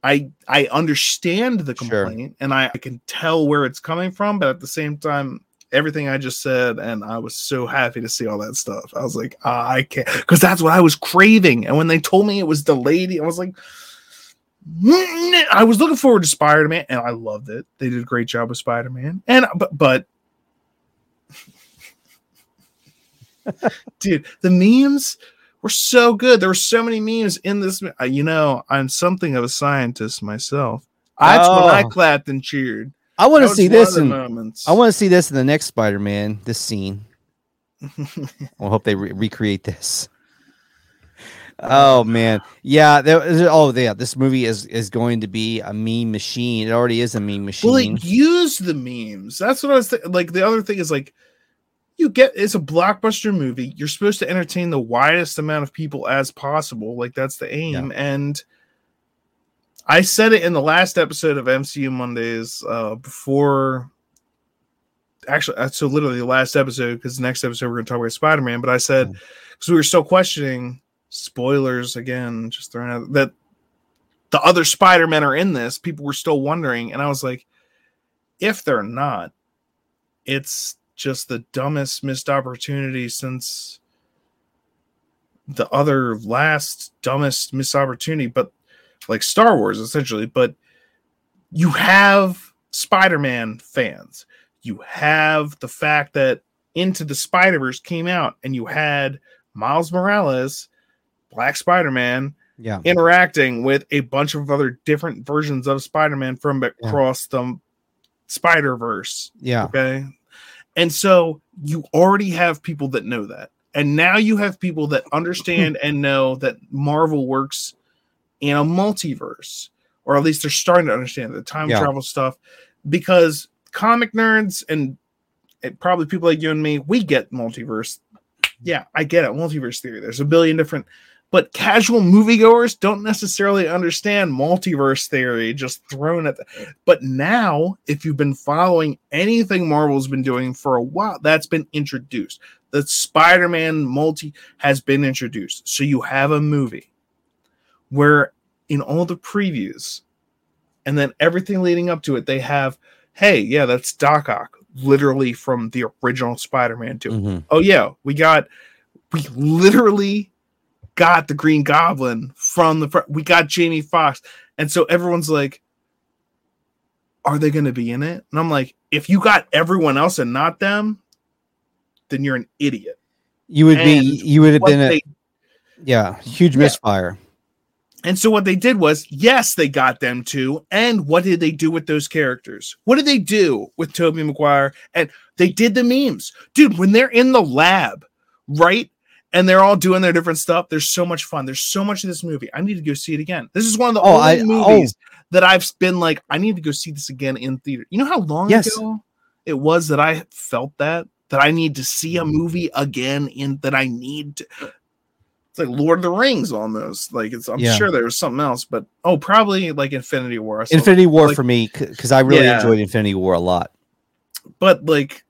I, I understand the Sure. complaint and I, I can tell where it's coming from, but at the same time, everything I just said, and I was so happy to see all that stuff. I was like, ah, I can't, because that's what I was craving. And when they told me it was delayed, I was like, I was looking forward to Spider Man, and I loved it. They did a great job with Spider Man, and but but *laughs* dude, the memes were so good. There were so many memes in this. uh, You know, I'm something of a scientist myself. That's when I Oh. clapped and cheered. I want to see this in moments. I want to see this in the next Spider-Man. This scene. *laughs* I hope they re- recreate this. Oh man, yeah. There, oh yeah, this movie is is going to be a meme machine. It already is a meme machine. Well, it used the memes. That's what I was th- like. The other thing is like, you get it's a blockbuster movie. You're supposed to entertain the widest amount of people as possible. Like that's the aim. And I said it in the last episode of MCU Mondays uh, before. Actually, uh, so literally the last episode because the next episode we're going to talk about Spider Man. But I said because we were still questioning spoilers again, just throwing out that the other Spider Men are in this. People were still wondering, and I was like, if they're not, it's just the dumbest missed opportunity since the other last dumbest missed opportunity, but like Star Wars essentially. But you have Spider Man fans, you have the fact that Into the Spider Verse came out, and you had Miles Morales, Black Spider Man, yeah, interacting with a bunch of other different versions of Spider-Man from across the Spider Verse. yeah, Okay. And so you already have people that know that. And now you have people that understand and know that Marvel works in a multiverse, or at least they're starting to understand the time Yeah. travel stuff because comic nerds and, and probably people like you and me, we get multiverse. Yeah, I get it. Multiverse theory. There's a billion different, but casual moviegoers don't necessarily understand multiverse theory just thrown at the. But now, if you've been following anything Marvel's been doing for a while, that's been introduced. The Spider Man multi has been introduced. So you have a movie where in all the previews and then everything leading up to it, they have, hey, yeah, that's Doc Ock, literally from the original Spider Man 2. mhm. Oh, yeah, we got, we literally got the Green Goblin from the, we got Jamie Foxx. And so everyone's like, are they going to be in it? And I'm like, if you got everyone else and not them, then you're an idiot. You would be. You would have been a they- yeah huge Yeah. misfire. and so what they did was, yes, they got them too. And what did they do with those characters? What did they do with Tobey Maguire? And they did the memes, dude. When they're in the lab, right? And they're all doing their different stuff. There's so much fun. There's so much of this movie. I need to go see it again. This is one of the Oh, only I- movies that I've been like, I need to go see this again in theater. You know how long Yes. ago it was that I felt that that I need to see Mm-hmm. a movie again in that I need to. It's like Lord of the Rings almost. Like it's I'm Yeah. sure there was something else, but oh, probably like Infinity War. Infinity War like- for me because I really Yeah. enjoyed Infinity War a lot. but like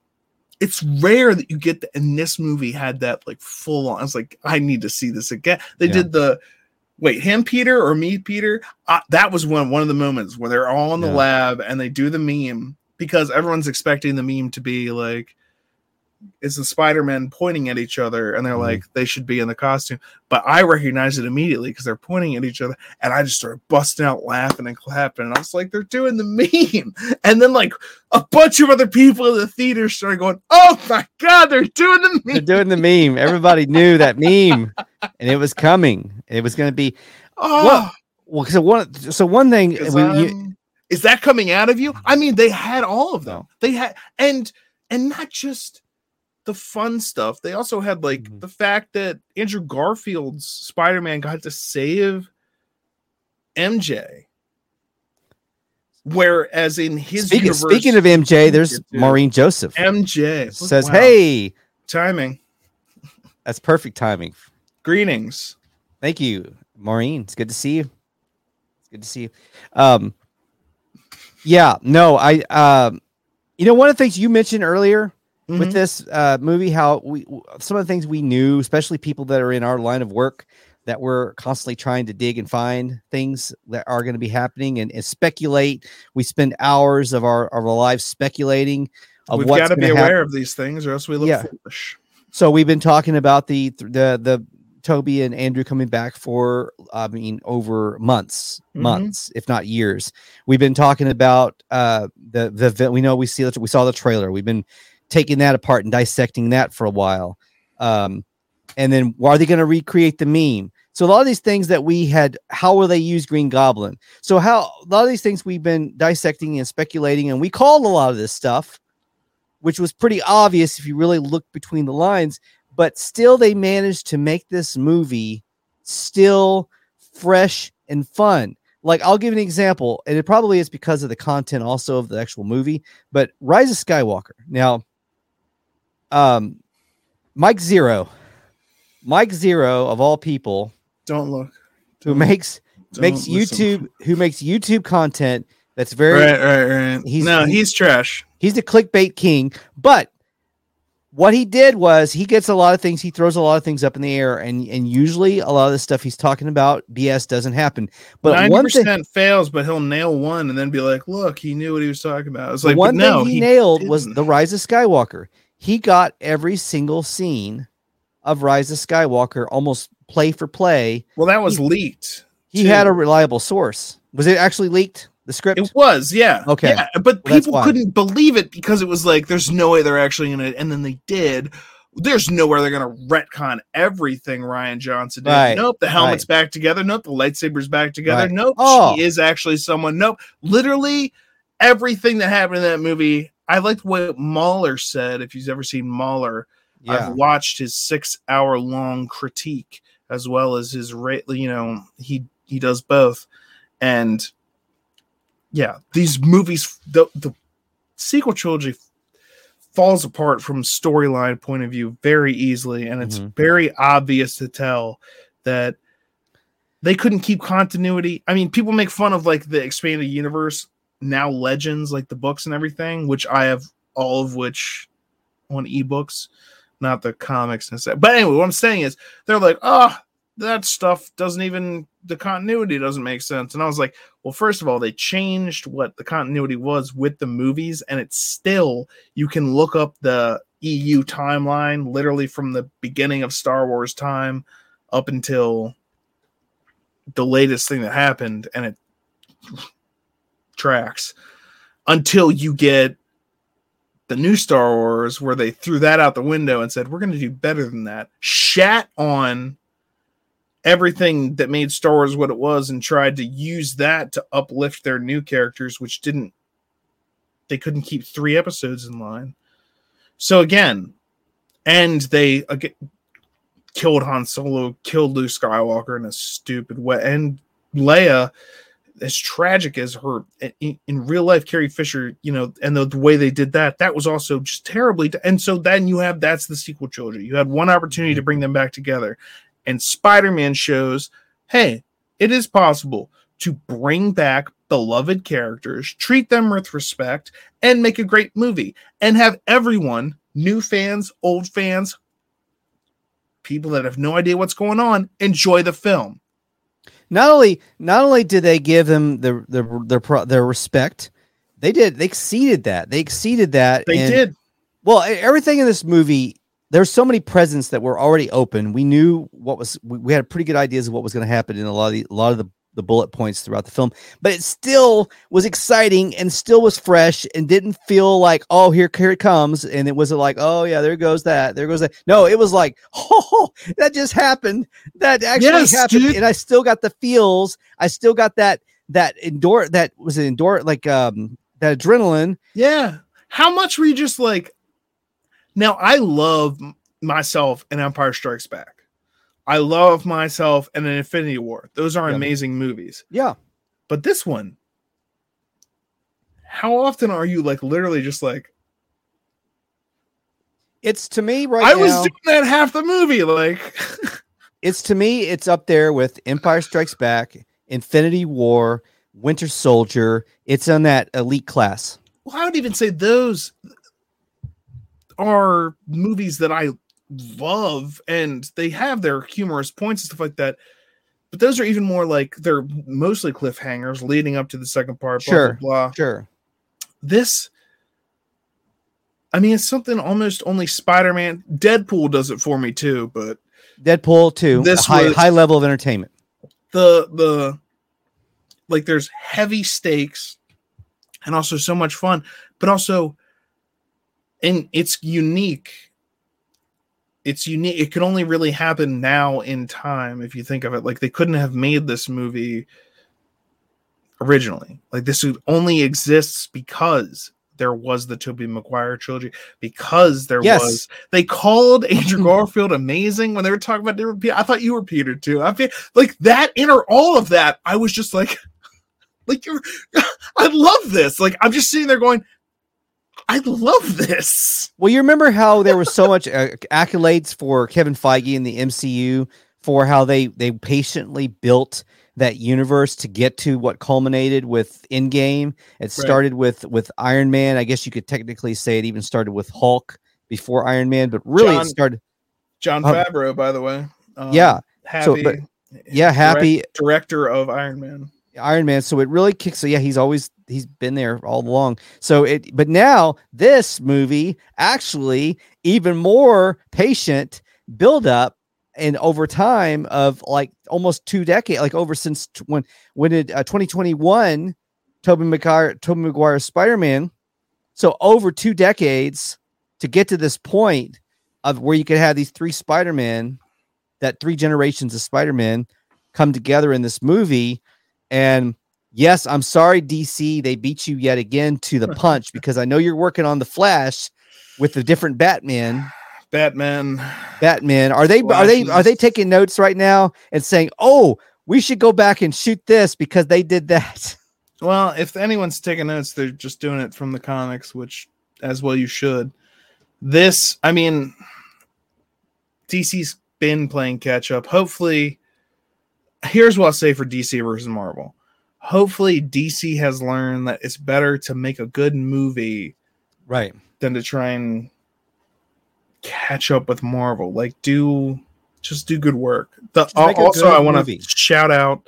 it's rare that you get that. and this movie had that like full on. I was like, I need to see this again. They Yeah. did the wait, him Peter or me Peter? Uh, that was one one of the moments where they're all in the Yeah. lab and they do the meme because everyone's expecting the meme to be like it's the Spider-Man pointing at each other and they're Mhm. like they should be in the costume. But I recognize it immediately because they're pointing at each other and I just started busting out laughing and clapping and I was like, they're doing the *laughs* meme. And then like a bunch of other people in the theater started going, "Oh my god, they're doing the meme. They're doing the meme. Everybody knew that meme, and it was coming. It was going to be Oh, well. So one. So one thing we, you, is that coming out of you? I mean, they had all of them. They had and and not just the fun stuff. They also had like Mhm. the fact that Andrew Garfield's Spider-Man got to save MJ. Whereas in his speaking, universe, speaking of MJ, there's Maureen Joseph MJ says, wow. "Hey, timing, *laughs* that's perfect timing. greetings." Thank you, Maureen. It's good to see you. It's good to see you. Um, yeah, no, I, um, you know, one of the things you mentioned earlier with Mhm. this uh, movie, how we some of the things we knew, especially people that are in our line of work, that we're constantly trying to dig and find things that are going to be happening and, and speculate. We spend hours of our of our lives speculating of We've got to be happen. aware of these things, or else we look Yeah. foolish. So we've been talking about the the the Tobey and Andrew coming back for, I mean, over months, Mhm. months, if not years. We've been talking about uh, the the we know we see we saw the trailer. We've been taking that apart and dissecting that for a while. Um, and then why are they going to recreate the meme? So a lot of these things that we had, how will they use Green Goblin? So how a lot of these things we've been dissecting and speculating, and we called a lot of this stuff, which was pretty obvious if you really look between the lines. But still, they managed to make this movie still fresh and fun. Like I'll give an example, and it probably is because of the content also of the actual movie. But Rise of Skywalker. Now, um, Mike Zeroh, Mike Zeroh of all people, Don't look. who Don't- makes makes listen. YouTube who makes YouTube content that's very Right, right, right. He's- no, he- he's trash. he's the clickbait king. But what he did was he gets a lot of things, he throws a lot of things up in the air, and and usually a lot of the stuff he's talking about BS doesn't happen. But Ninety one thing, percent fails, but he'll nail one and then be like, "Look, he knew what he was talking about." It's like, one no, thing he, nailed was didn't. the Rise of Skywalker. He got every single scene of Rise of Skywalker almost play for play. Well, that was he- leaked. He too. had a reliable source. Was it actually leaked? The script? It was, yeah. Okay. Yeah, but Well, people couldn't believe it because it was like, there's no way they're actually in it. and then they did. There's nowhere they're gonna retcon everything Rian Johnson did. Right, Nope, the helmet's back together. Nope, the lightsaber's back together. Right. Nope, Oh. she is actually someone. Nope, literally everything that happened in that movie. I liked what Mauler said. If you've ever seen Mauler, yeah. I've watched his six hour long critique as well as his rate. You know, he he does both, and yeah, these movies, the the sequel trilogy falls apart from storyline point of view very easily, and it's Mhm. very obvious to tell that they couldn't keep continuity. I mean, people make fun of like the expanded universe now legends like the books and everything which i have all of which on ebooks not the comics and stuff but anyway what i'm saying is they're like oh that stuff doesn't even the continuity doesn't make sense. And i was like well first of all they changed what the continuity was with the movies and it's still you can look up the eu timeline literally from the beginning of star wars time up until the latest thing that happened and it tracks until you get the new Star Wars where they threw that out the window and said we're going to do better than that. Shat on everything that made Star Wars what it was and tried to use that to uplift their new characters which didn't they couldn't keep 3 episodes in line. So again, and they again, killed Han Solo, killed Luke Skywalker in a stupid way and Leia as tragic as her eh, in, in real life carrie fisher you know and the, the way they did that that was also just terribly and so then you have that's the sequel trilogy. You had one opportunity to mm-hmm. bring them back together and spider-man shows hey it is possible to bring back beloved characters treat them with respect and make a great movie and have everyone new fans old fans people that have no idea what's going on enjoy the film not only not only did they give them the the their pro- their respect, they did they exceeded that. They exceeded that. they and- did Well, everything in this movie, there's so many presents that were already open. We knew what was. We, we had pretty good ideas of what was going to happen in a lot of the, a lot of the the bullet points throughout the film, but it still was exciting and still was fresh and didn't feel like oh here here it comes and it wasn't like oh yeah there goes that there goes that. No, it was like *laughs* oh that just happened. That actually Yes, happened, dude. and I still got the feels. I still got that that endure that was it endure like um that adrenaline. Yeah. How much were you just like? Now I love myself and Empire Strikes Back. I love myself and an Infinity War. Those are Yeah. amazing movies. Yeah. But this one, how often are you like literally just like It's to me right I now. was doing that half the movie? Like *laughs* it's to me it's up there with empire strikes back infinity war winter soldier it's on that elite class well, I would even say those are movies that I love and they have their humorous points and stuff like that. But those are even more like they're mostly cliffhangers leading up to the second part. Blah, Sure. Blah, blah. sure This, I mean, it's something almost only Spider Man, Deadpool does it for me too. But Deadpool too. This high high level of entertainment. the the like there's heavy stakes and also so much fun but also and it's unique it's unique it could only really happen now in time if you think of it like they couldn't have made this movie originally like this only exists because there was the Tobey Maguire trilogy because there Yes. was they called *laughs* Andrew Garfield amazing when they were talking about different people. I thought you were Peter too. I feel like that inner all of that. I was just like, *laughs* like you're, *laughs* I love this. Like I'm just sitting there going, I love this. Well, you remember how there was so much uh, accolades for Kevin Feige in the MCU for how they they patiently built that universe to get to what culminated with Endgame. It started with with Iron Man. I guess you could technically say it even started with Hulk before Iron Man, but really John- it started. John Um, Favreau, by the way. Um, Yeah, happy. so, but- Yeah, happy director of Iron Man. Iron Man. So it really kicks. So yeah, he's always he's been there all along. So it, but now this movie actually even more patient build up and over time of like almost two decades, like over since t- when when did uh, 2021 Tobey Maguire Tobey Maguire Spider Man. So over two decades to get to this point of where you could have these three Spider Man, that three generations of Spider Man come together in this movie. And yes, I'm sorry, DC, they beat you yet again to the *laughs* punch because I know you're working on the Flash with the different Batman. Batman. Batman, are they are they are they taking notes right now and saying, "Oh, we should go back and shoot this because they did that." *laughs* Well, if anyone's taking notes, they're just doing it from the comics, which as well you should. This, I mean, DC's been playing catch up. Hopefully, here's what I'll say for DC versus Marvel. Hopefully, DC has learned that it's better to make a good movie Right. than to try and catch up with Marvel. Like, do just do good work. The, also, I want to shout out.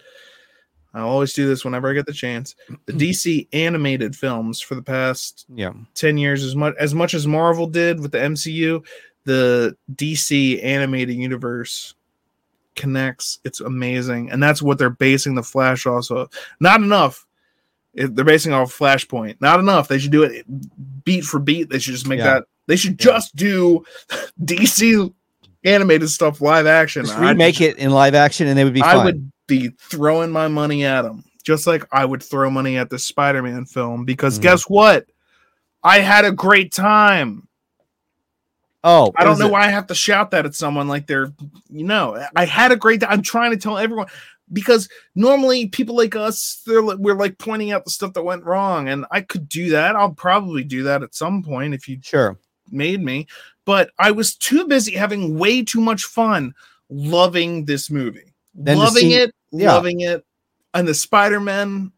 I always do this whenever I get the chance. The *clears throat* DC animated films for the past Yeah. 10 years as much as much as Marvel did with the MCU, the DC animated universe connects. It's amazing. And that's what they're basing the Flash also. Not enough. If they're basing off Flashpoint. Not enough. They should do it beat for beat. They should just make Yeah. that they should Yeah. just do *laughs* DC animated stuff live action. Just remake just- it in live action and they would be I fine. would be throwing my money at them, just like I would throw money at the Spider-Man film. Because Mhm. guess what? I had a great time. Oh, I don't know it- why I have to shout that at someone like they're, you know, I had a great time. I'm trying to tell everyone because normally people like us, they're like, we're like pointing out the stuff that went wrong, and I could do that. I'll probably do that at some point if you Sure. made me, but I was too busy having way too much fun loving this movie. Then loving see- it, yeah. loving it. And the Spider-Man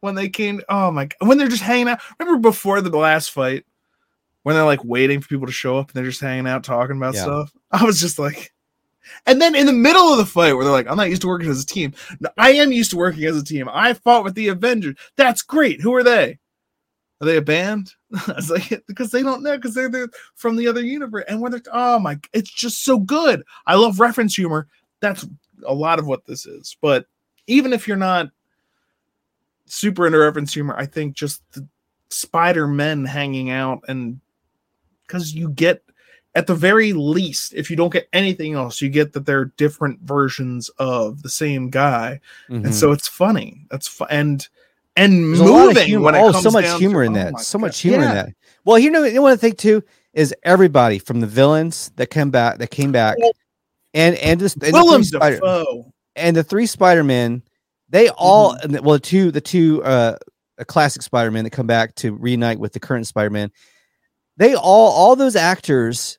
when they came, oh my god, when they're just hanging out. Remember before the last fight when they're like waiting for people to show up and they're just hanging out talking about Yeah. stuff? I was just like and then in the middle of the fight where they're like, I'm not used to working as a team. No, I am used to working as a team. I fought with the Avengers. That's great. Who are they? Are they a band? *laughs* I was like, *laughs* because they don't know, because they're, they're from the other universe. And when they're, oh my, it's just so good. I love reference humor. That's a lot of what this is. But even if you're not super into reference humor, I think just the Spider Men hanging out and because you get, at the very least, if you don't get anything else, you get that they're different versions of the same guy Mhm. and so it's funny. That's fu- and and There's a lot of moving when it oh, comes so much down humor to- in oh that. my So God. much humor Yeah. in that. Well, you know, you know what I think too is everybody from the villains that come back that came back, Well, and and just and the, Willem three Spider- Dafoe. and the three Spider Men, they all Mm-hmm. well the two the two uh classic Spider Man that come back to reunite with the current Spider Man. They all all those actors.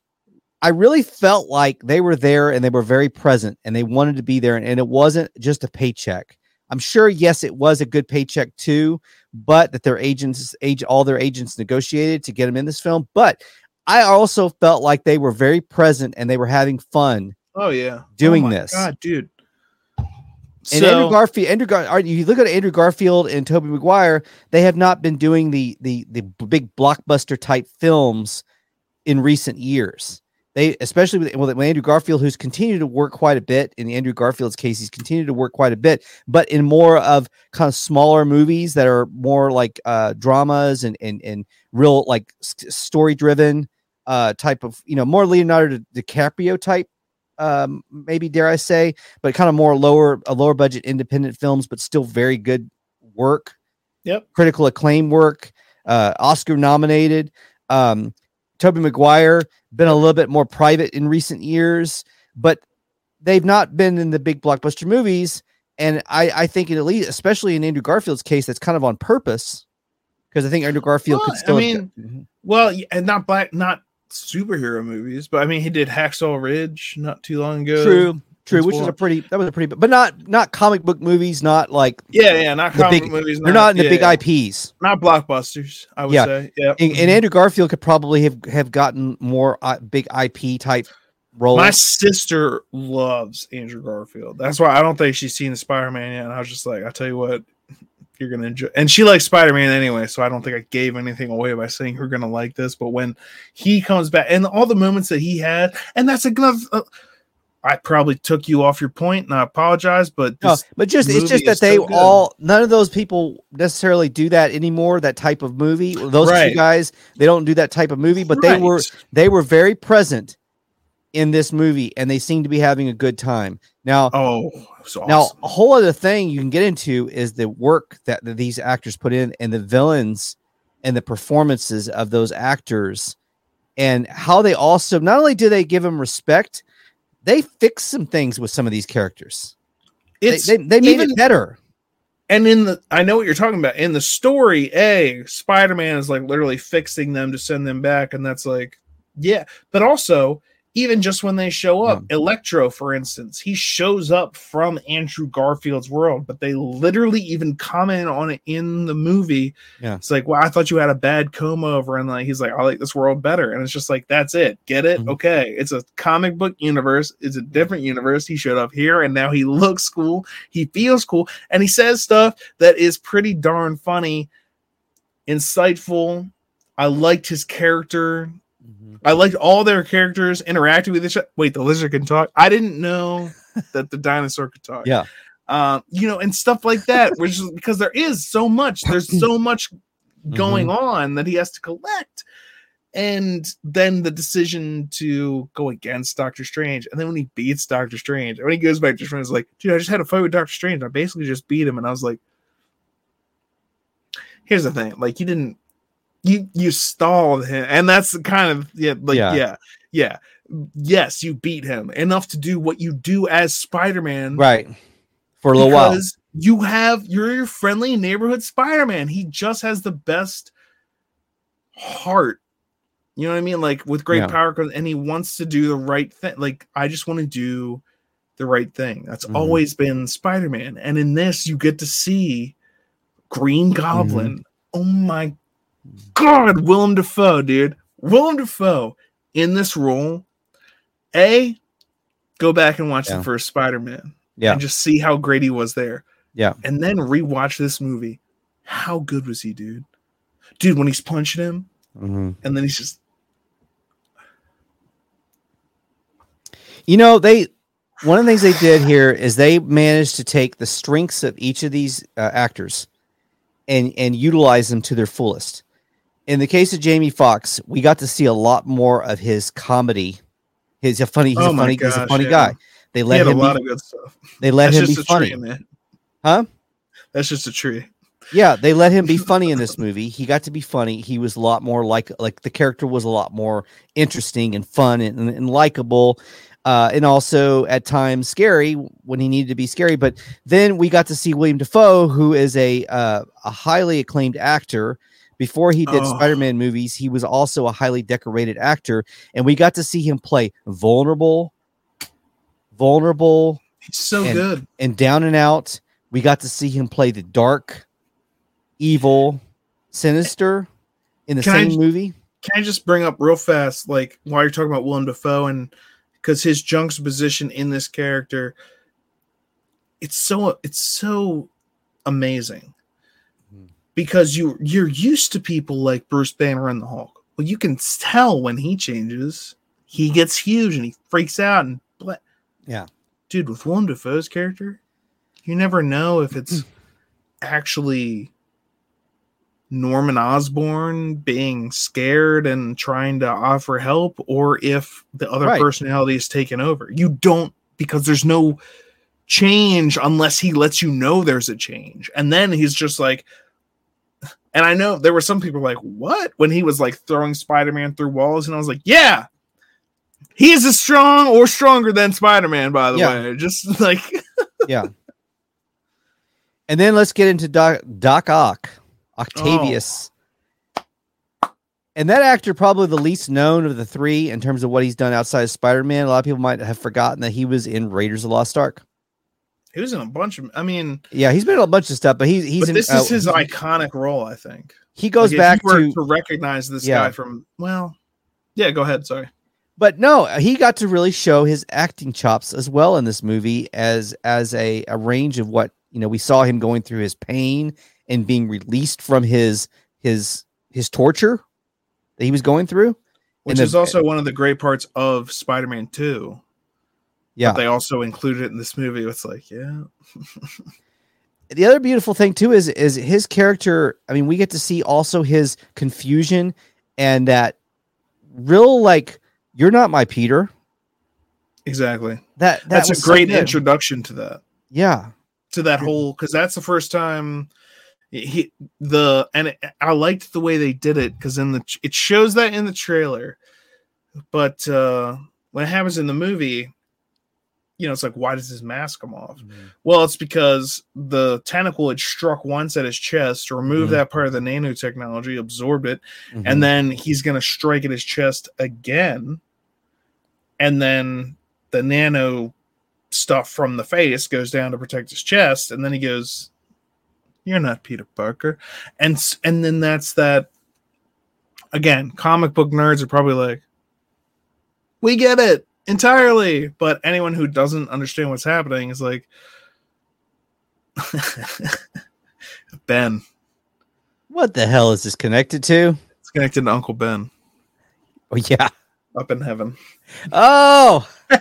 I really felt like they were there and they were very present and they wanted to be there and, and it wasn't just a paycheck. I'm sure, yes, it was a good paycheck too, but that their agents, age, all their agents negotiated to get them in this film. But I also felt like they were very present and they were having fun. Oh yeah, oh, Doing Oh my this. God, dude. And Andrew Garfield, Andrew Gar- you look at Andrew Garfield and Tobey Maguire, they have not been doing the the the big blockbuster type films in recent years. they especially with, with Andrew Garfield, who's continued to work quite a bit. In Andrew Garfield's case, he's continued to work quite a bit, but in more of kind of smaller movies that are more like uh, dramas and and and real like story driven uh, type of you know more Leonardo DiCaprio type. Um, maybe dare I say, but kind of more lower, a lower budget independent films, but still very good work. Yep. critical acclaim work, uh, Oscar nominated. Um, Tobey Maguire been a little bit more private in recent years, but they've not been in the big blockbuster movies. And I, I think at least, especially in Andrew Garfield's case, that's kind of on purpose because I think Andrew Garfield Well, could I still. have mean, got- Mhm. Well, and not black, not superhero movies, but I mean, he did Hacksaw Ridge not too long ago. true, true, which is a pretty that was a pretty, but not not comic book movies, not like Yeah, yeah, not comic big- movies. they're not in the yeah, big yeah. IPs. not blockbusters. I would Yeah. say. Yeah. And, and Andrew Garfield could probably have have gotten more uh, big IP type roles. My sister loves Andrew Garfield. That's why I don't think she's seen the Spider Man yet. And I was just like, I tell you what, you're gonna enjoy. And she likes Spider Man anyway, so I don't think I gave anything away by saying you're gonna like this. But when he comes back and all the moments that he had, and that's a glove. Uh, I probably took you off your point, and I apologize. But No, but just it's just that they so all none of those people necessarily do that anymore. That type of movie. Those Right. two guys, they don't do that type of movie, but they were they were very present in this movie, and they seem to be having a good time. Now, Oh, so now a whole other thing you can get into is the work that, that these actors put in, and the villains, and the performances of those actors, and how they also not only do they give them respect, they fix some things with some of these characters. They, it's they, they made even- it better. and in the I know what you're talking about. In the story, A, Spider-Man is like literally fixing them to send them back, and that's like, yeah. But also, even just when they show up, Electro, for instance, he shows up from Andrew Garfield's world, but they literally even comment on it in the movie. Yeah. It's like, well, I thought you had a bad coma over, and like he's like, I like this world better. And it's just like, that's it. Get it? Mhm. Okay. It's a comic book universe, it's a different universe. He showed up here and now he *laughs* looks cool, he feels cool, and he says stuff that is pretty darn funny, insightful. I liked his character. I liked all their characters interacting with each other. Wait, the lizard can talk. I didn't know *laughs* that the dinosaur could talk. Yeah. Um, you know, and stuff like that, which is because there is so much, there's so *clears throat* much going Mm-hmm. on that he has to collect. And then the decision to go against Doctor Strange. And then when he beats Doctor Strange, and when he goes back to Strange, he's like, dude, I just had a fight with Doctor Strange. I basically just beat him. And I was like, here's the thing. Like, you didn't you you stalled him. And that's the kind of yeah, like, Yeah. yeah, yeah. Yes, you beat him enough to do what you do as Spider-Man right for a little while. because you have you're your friendly neighborhood Spider-Man. He just has the best heart. You know what I mean? Like with great Yeah. power comes and he wants to do the right thing. Like I just want to do the right thing. That's Mhm. always been Spider-Man. And in this you get to see Green Goblin. Mm-hmm. Oh my god, Willem Dafoe, dude. Willem Dafoe in this role. A go back and watch Yeah. the first Spider-Man Yeah, and just see how great he was there. Yeah. And then rewatch this movie. How good was he, dude? Dude, when he's punching him Mhm. and then he's just you know they. One of the things they did here is they managed to take the strengths of each of these uh, actors and and utilize them to their fullest. In the case of Jamie Foxx, we got to see a lot more of his comedy. He's a funny. He's Oh a funny. he's a funny yeah. guy. They he let had a him. lot Be, of good stuff. they let That's him be funny. tree, man. Huh? That's just a tree. Yeah, they let him be *laughs* funny in this movie. He got to be funny. He was a lot more like like the character was a lot more interesting and fun and, and, and likable. Uh, and also at times scary when he needed to be scary. But then we got to see Willem Dafoe, who is a uh, a highly acclaimed actor. Before he did Oh. Spider-Man movies, he was also a highly decorated actor, and we got to see him play vulnerable, vulnerable, He's so And- good. and down and out. We got to see him play the dark, evil, sinister in the Can I same j- movie. Can I just bring up real fast, like while you're talking about Willem Dafoe and because his juxtaposition in this character, it's so it's so amazing. Because you you're used to people like Bruce Banner and the Hulk. Well, you can tell when he changes. he gets huge and he freaks out and bla- Yeah. dude with Willem Dafoe's character, you never know if it's *clears throat* actually Norman Osborn being scared and trying to offer help, or if the other Right. personality is taken over. You don't because there's no change unless he lets you know there's a change. And then he's just like, and I know there were some people like, what? When he was like throwing Spider Man through walls, and I was like, yeah, he is as strong or stronger than Spider Man, by the Yeah. way. Just *laughs* like, *laughs* Yeah. and then let's get into Doc, Doc Ock, Octavius. And that actor, probably the least known of the three in terms of what he's done outside of Spider Man. A lot of people might have forgotten that he was in Raiders of the Lost Ark. He was in a bunch of, I mean, Yeah, he's been in a bunch of stuff, but he's he's but in, this uh, is his he- iconic role, I think. He goes Like, back to to recognize this Yeah. guy from, well, yeah, go ahead. Sorry. but no, he got to really show his acting chops as well in this movie as as a, a range of what you know we saw him going through his pain and being released from his his his torture that he was going through. Which the- is also one of the great parts of Spider Man 2. Yeah. They also included it in this movie. It's like, yeah. *laughs* the other beautiful thing too is is his character i mean we get to see also his confusion and that real like you're not my peter Exactly. that, that That's a great good. introduction to that. yeah To that whole, because that's the first time he the and it, I liked the way they did it because in the it shows that in the trailer, but uh when it happens in the movie, you know, it's like why does his mask come off? Well, it's because the tentacle had struck once at his chest, removed Mhm. that part of the nanotechnology, absorbed it, Mhm. and then he's going to strike at his chest again. And then the nano stuff from the face goes down to protect his chest. And then he goes, You're not Peter Parker. And, and then that's that. Again, comic book nerds are probably like, We get it entirely. But anyone who doesn't understand what's happening is like, *laughs* Ben. what the hell is this connected to It's connected to Uncle Ben oh yeah up in heaven. oh *laughs*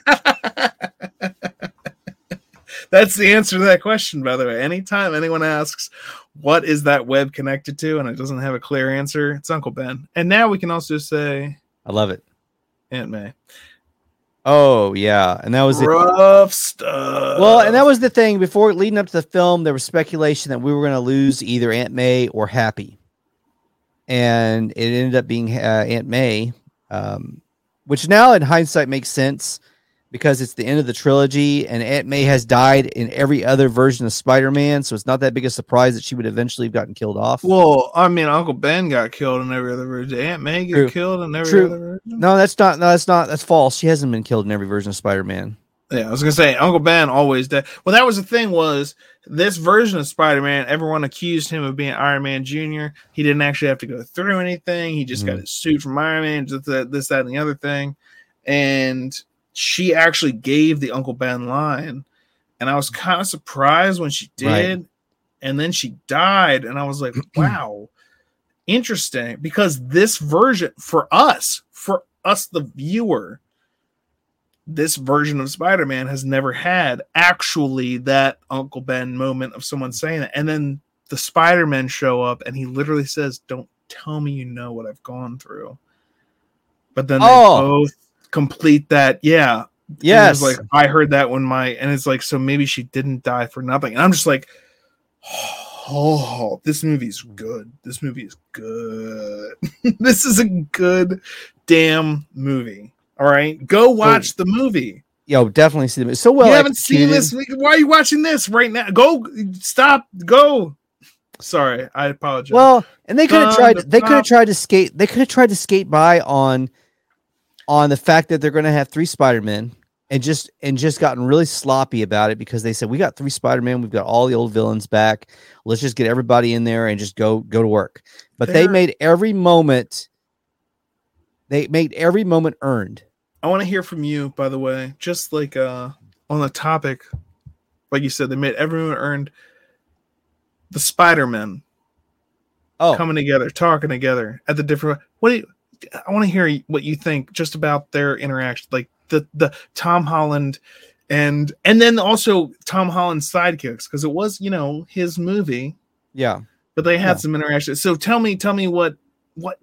That's the answer to that question, by the way. Anytime anyone asks, what is that web connected to, and it doesn't have a clear answer, it's Uncle Ben. And now we can also say i love it Aunt May. Oh yeah. And that was it. Rough stuff. well and that was the thing. Before leading up to the film there was speculation that we were going to lose either aunt may or happy. And it ended up being uh, aunt may um, which now in hindsight makes sense because it's the end of the trilogy and Aunt May has died in every other version of Spider-Man, so it's not that big a surprise that she would eventually have gotten killed off. Well, I mean, Uncle Ben got killed in every other version. Aunt May get True. killed in every True. other version. no, that's not no, that's not that's false. She hasn't been killed in every version of Spider-Man. Yeah, I was gonna say Uncle Ben always dead. Well, that was the thing was this version of Spider Man. Everyone accused him of being Iron Man Junior. He didn't actually have to go through anything. He just got Mhm. his suit from Iron Man, just this, that, and the other thing. And she actually gave the Uncle Ben line, and I was mm. kind of surprised when she Right. did. And then she died, and I was like, *clears throat* "Wow, interesting." Because this version for us, for us, the viewer, this version of Spider-Man has never had actually that Uncle Ben moment of someone saying it. And then the Spider-Men show up and he literally says, Don't tell me you know what I've gone through. But then they Oh. both complete that, yeah. Yes. like I heard that when my and it's like, so maybe she didn't die for nothing. And I'm just like, *sighs* oh, this movie's good. This movie is good. *laughs* this is a good damn movie. All right, go watch the movie. Yo, definitely see them. It's so well. you haven't seen this. Why are you watching this right now? Go, stop, go. Sorry, I apologize. Well, and they could have tried. the They could have tried to skate. They could have tried to skate by on, on the fact that they're going to have three Spider Men, and just and just gotten really sloppy about it because they said we got three Spider Man. We've got all the old villains back. Let's just get everybody in there and just go go to work. But they They're- made every moment. They made every moment earned. I want to hear from you, by the way, just like uh on the topic, like you said, they made everyone earned the Spider-Men Oh, coming together, talking together at the different. What do you I want to hear what you think just about their interaction, like the the Tom Holland and and then also Tom Holland's sidekicks because it was you know his movie, Yeah. but they had Yeah. some interaction. So tell me, tell me what what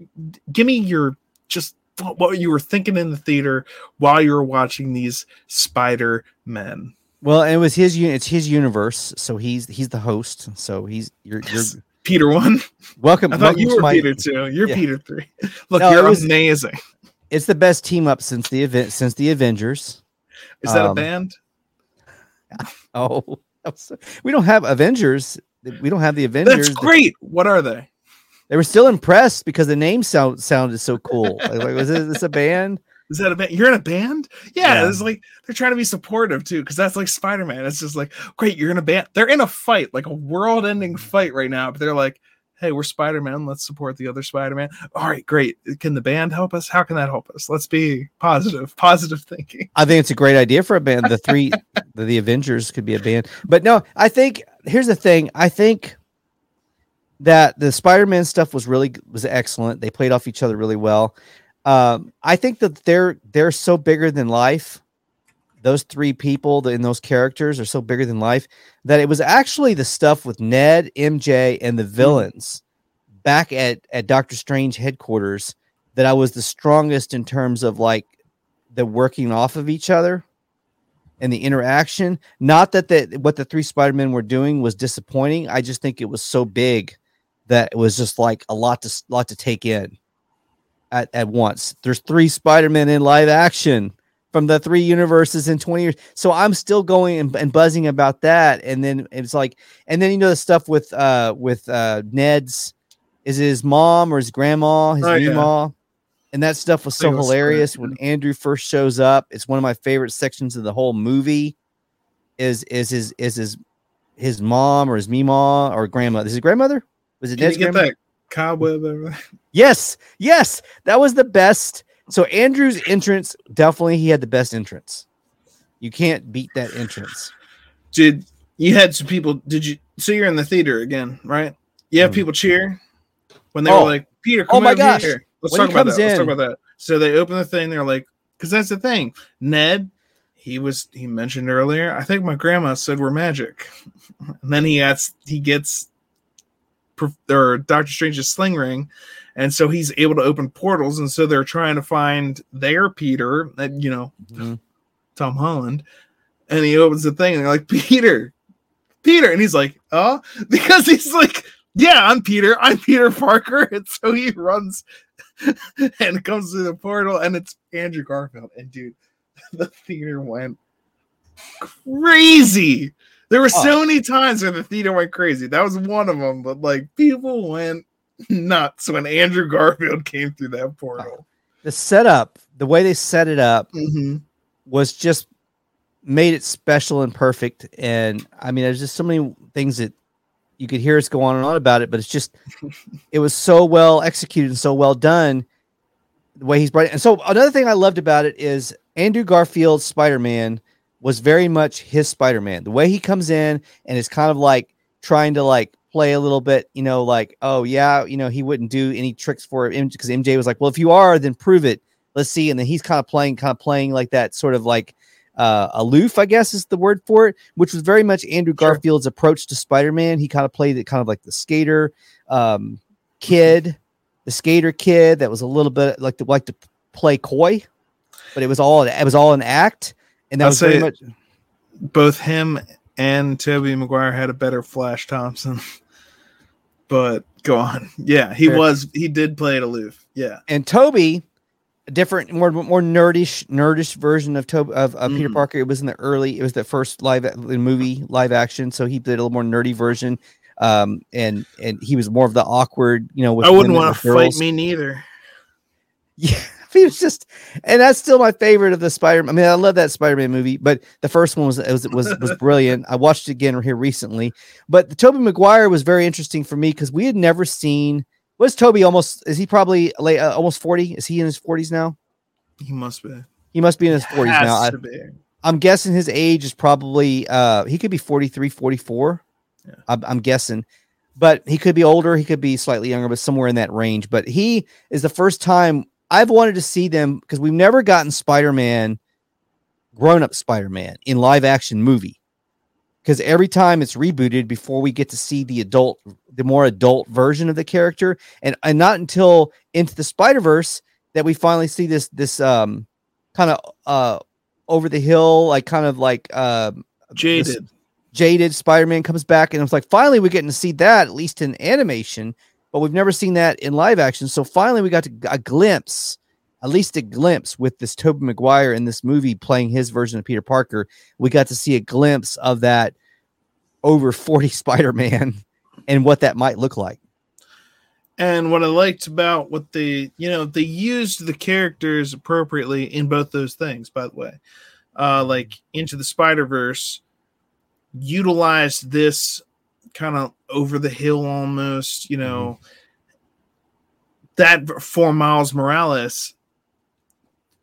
give me your just what, what you were thinking in the theater while you were watching these Spider Men. Well, it was his it's his universe, so he's he's the host. So he's you're you're Peter one. welcome. *laughs* I thought welcome you were my- Peter two. You're Yeah. Peter three. *laughs* Look, No, you're was- amazing. It's the best team up since the event since the Avengers. Is that a Um, band? *laughs* Oh, we don't have Avengers. We don't have the Avengers. That's great. What are they? They were still impressed because the name sound sounded so cool. Like, was this a band? Is that a band? You're in a band? Yeah, Yeah. it's like they're trying to be supportive too, because that's like Spider Man. It's just like, great, you're in a band. They're in a fight, like a world ending mm-hmm. fight right now, but they're like, hey, we're Spider Man. Let's support the other Spider Man. All right, great. Can the band help us? How can that help us? Let's be positive, positive thinking. I think it's a great idea for a band. The three, *laughs* the, the Avengers could be a band. But no, I think here's the thing. I think that the Spider-Man stuff was really was excellent. They played off each other really well. Um, I think that they're they're so bigger than life. Those three people in those characters are so bigger than life that it was actually the stuff with Ned, MJ, and the villains back at at Doctor Strange headquarters that I was the strongest in terms of like the working off of each other and the interaction. Not that the what the three Spider-Men were doing was disappointing. I just think it was so big that it was just like a lot to lot to take in at, at once. There's three Spider-Men in live action from the three universes in 20 years. So I'm still going and, and buzzing about that. And then it's like, and then you know the stuff with uh with uh Ned's is it his mom or his grandma, his Oh, new yeah. mom. And that stuff was so was hilarious great, when Andrew first shows up. It's one of my favorite sections of the whole movie. Is is his is his his mom or his meemaw or grandma? Is his grandmother? Was it Ned's grandma? that cobweb? over- Yes, yes, that was the best. So Andrew's entrance definitely he had the best entrance. You can't beat that entrance. Did you had some people? Did you? So you're in the theater again, right? You have Mhm. people cheer when they Oh. were like, "Peter, Oh my gosh. here." Let's When talk about that. comes Let's talk about that. So they open the thing. They're like, because that's the thing. Ned, he was he mentioned earlier. I think my grandma said we're magic, *laughs* and then he asks, he gets, or Doctor Strange's sling ring, and so he's able to open portals, and so they're trying to find their Peter, that you know, Mhm. Tom Holland, and he opens the thing, and they're like, Peter, Peter, and he's like, oh, *laughs* because he's like, yeah, I'm Peter, I'm Peter Parker, *laughs* and so he runs *laughs* and comes through the portal, and it's Andrew Garfield, and dude, the theater went crazy. There were so many times where the theater went crazy. That was one of them, but like people went *laughs* nuts when Andrew Garfield came through that portal. The setup, the way they set it up Mhm. was just made it special and perfect. And I mean, there's just so many things that you could hear us go on and on about it, but it's just *laughs* it was so well executed and so well done the way he's brought it. And so another thing I loved about it is Andrew Garfield's Spider-Man was very much his Spider-Man. The way he comes in and is kind of like trying to like play a little bit, you know, like, oh yeah, you know, he wouldn't do any tricks for him because MJ was like, well, if you are, then prove it. Let's see. And then he's kind of playing, kind of playing like that, sort of like uh, aloof, I guess is the word for it, which was very much Andrew Sure. Garfield's approach to Spider-Man. He kind of played it kind of like the skater um, kid, the skater kid that was a little bit like to like to play coy, but it was all it was all an act, and that I'll was very much both him and Tobey Maguire had a better Flash Thompson. *laughs* But go on. Yeah, he Fair. was he did play it aloof. Yeah. and Tobey, a different, more more nerdish, nerdish version of Tobey of, of Peter Mhm. Parker. It was in the early, it was the first live a- movie live action, so he did a little more nerdy version. Um, and and he was more of the awkward, you know. With I wouldn't want to fight me neither. *laughs* Yeah, *laughs* he was just, and that's still my favorite of the Spider. I mean, I love that Spider-Man movie, but the first one was was was, was *laughs* brilliant. I watched it again here recently, but the Tobey Maguire was very interesting for me because we had never seen. Was Tobey almost? Is he probably late, uh, almost forty? Is he in his forties now? He must be. He must be in his forties now. I. I'm guessing his age is probably uh he could be 43, 44. Yeah. I'm, I'm guessing. But he could be older, he could be slightly younger, but somewhere in that range. But he is the first time I've wanted to see them because we've never gotten Spider-Man, grown-up Spider-Man in live action movie. Because every time it's rebooted before we get to see the adult, the more adult version of the character, and and not until into the Spider Verse that we finally see this this um kind of uh over the hill, like kind of like um this Jaded. jaded Spider-Man comes back, and it's like finally we're getting to see that at least in animation, but we've never seen that in live action. So finally we got a glimpse, at least a glimpse, with this Tobey Maguire in this movie playing his version of Peter Parker. We got to see a glimpse of that over *laughs* 40 Spider-Man and what that might look like. And what I liked about what they, you know, they used the characters appropriately in both those things, by the way. Uh, like Into the Spider Verse utilized this kind of over the hill almost, you know, mm-hmm. that for Miles Morales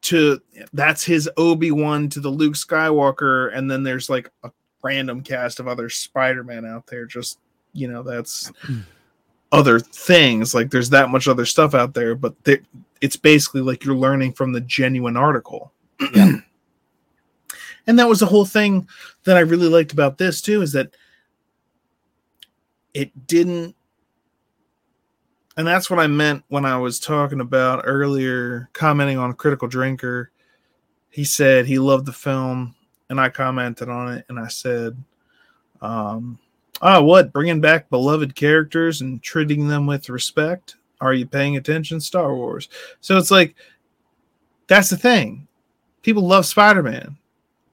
to that's his Obi-Wan to the Luke Skywalker, and then there's like a random cast of other Spider-Man out there, just you know, that's *clears throat* other things. Like there's that much other stuff out there but it's basically like you're learning from the genuine article. *clears throat* And that was the whole thing that i really liked about this too is that it didn't and that's what i meant when i was talking about earlier commenting on critical drinker he said he loved the film and i commented on it and i said um Ah, what? Bringing back beloved characters and treating them with respect? Are you paying attention? Star Wars. So it's like, that's the thing. People love Spider Man.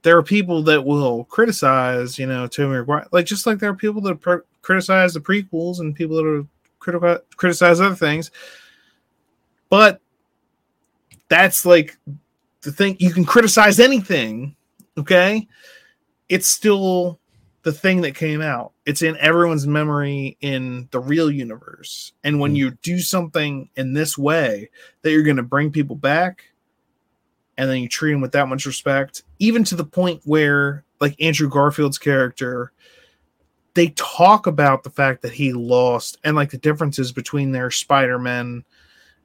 There are people that will criticize, you know, Tobey Maguire. Like, just like there are people that criticize the prequels and people that are critical criticize other things. But that's like the thing. You can criticize anything, okay? It's still the thing that came out. It's in everyone's memory in the real universe. And when Mm. you do something in this way that you're going to bring people back and then you treat him with that much respect, even to the point where like Andrew Garfield's character they talk about the fact that he lost and like the differences between their Spider-Men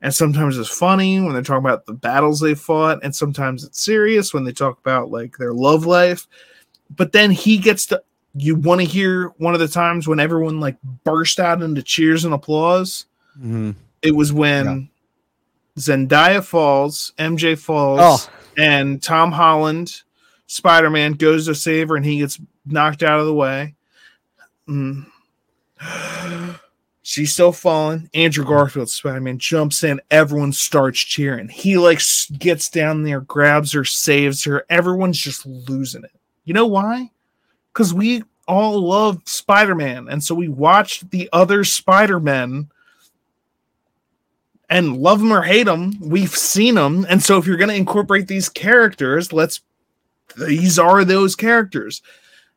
and sometimes it's funny when they're talking about the battles they fought and sometimes it's serious when they talk about like their love life. But then he gets to you want to hear one of the times when everyone like burst out into cheers and applause? Mhm. it was when zendaya falls mj falls Oh. and tom holland spider-man goes to save her and he gets knocked out of the way. Mm. *gasps* she's still falling andrew garfield spider-man jumps in. Everyone starts cheering. He like gets down there grabs her saves her. Everyone's just losing it. You know why? Because we all love Spider-Man, and so we watched the other Spider-Men and love them or hate them. We've seen them, and so if you're going to incorporate these characters, let's. These are those characters.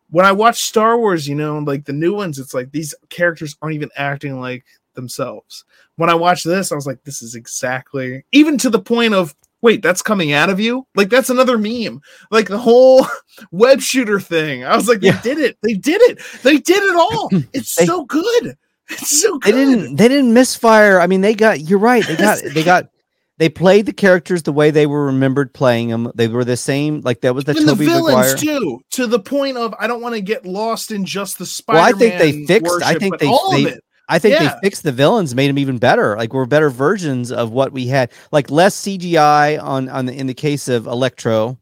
When I watch Star Wars, you know, like the new ones, it's like these characters aren't even acting like themselves. When I watched this, I was like, this is exactly even to the point of wait, that's coming out of you? Like that's another meme. Like the whole *laughs* web shooter thing. I was like, they Yeah. did it. They did it. They did it all. *clears throat* It's They- so good. *laughs* It's so They didn't they didn't misfire. I mean, they got you're right. They *laughs* got they got they played the characters the way they were remembered playing them. They were the same, like that was the Even the villains Maguire. too, to the point of I don't want to get lost in just the spider. Well, I think they fixed- I think they- all they- of it. I think Yeah. they fixed the villains, made them even better. Like we're better versions of what we had. Like less CGI on on the, in the case of Electro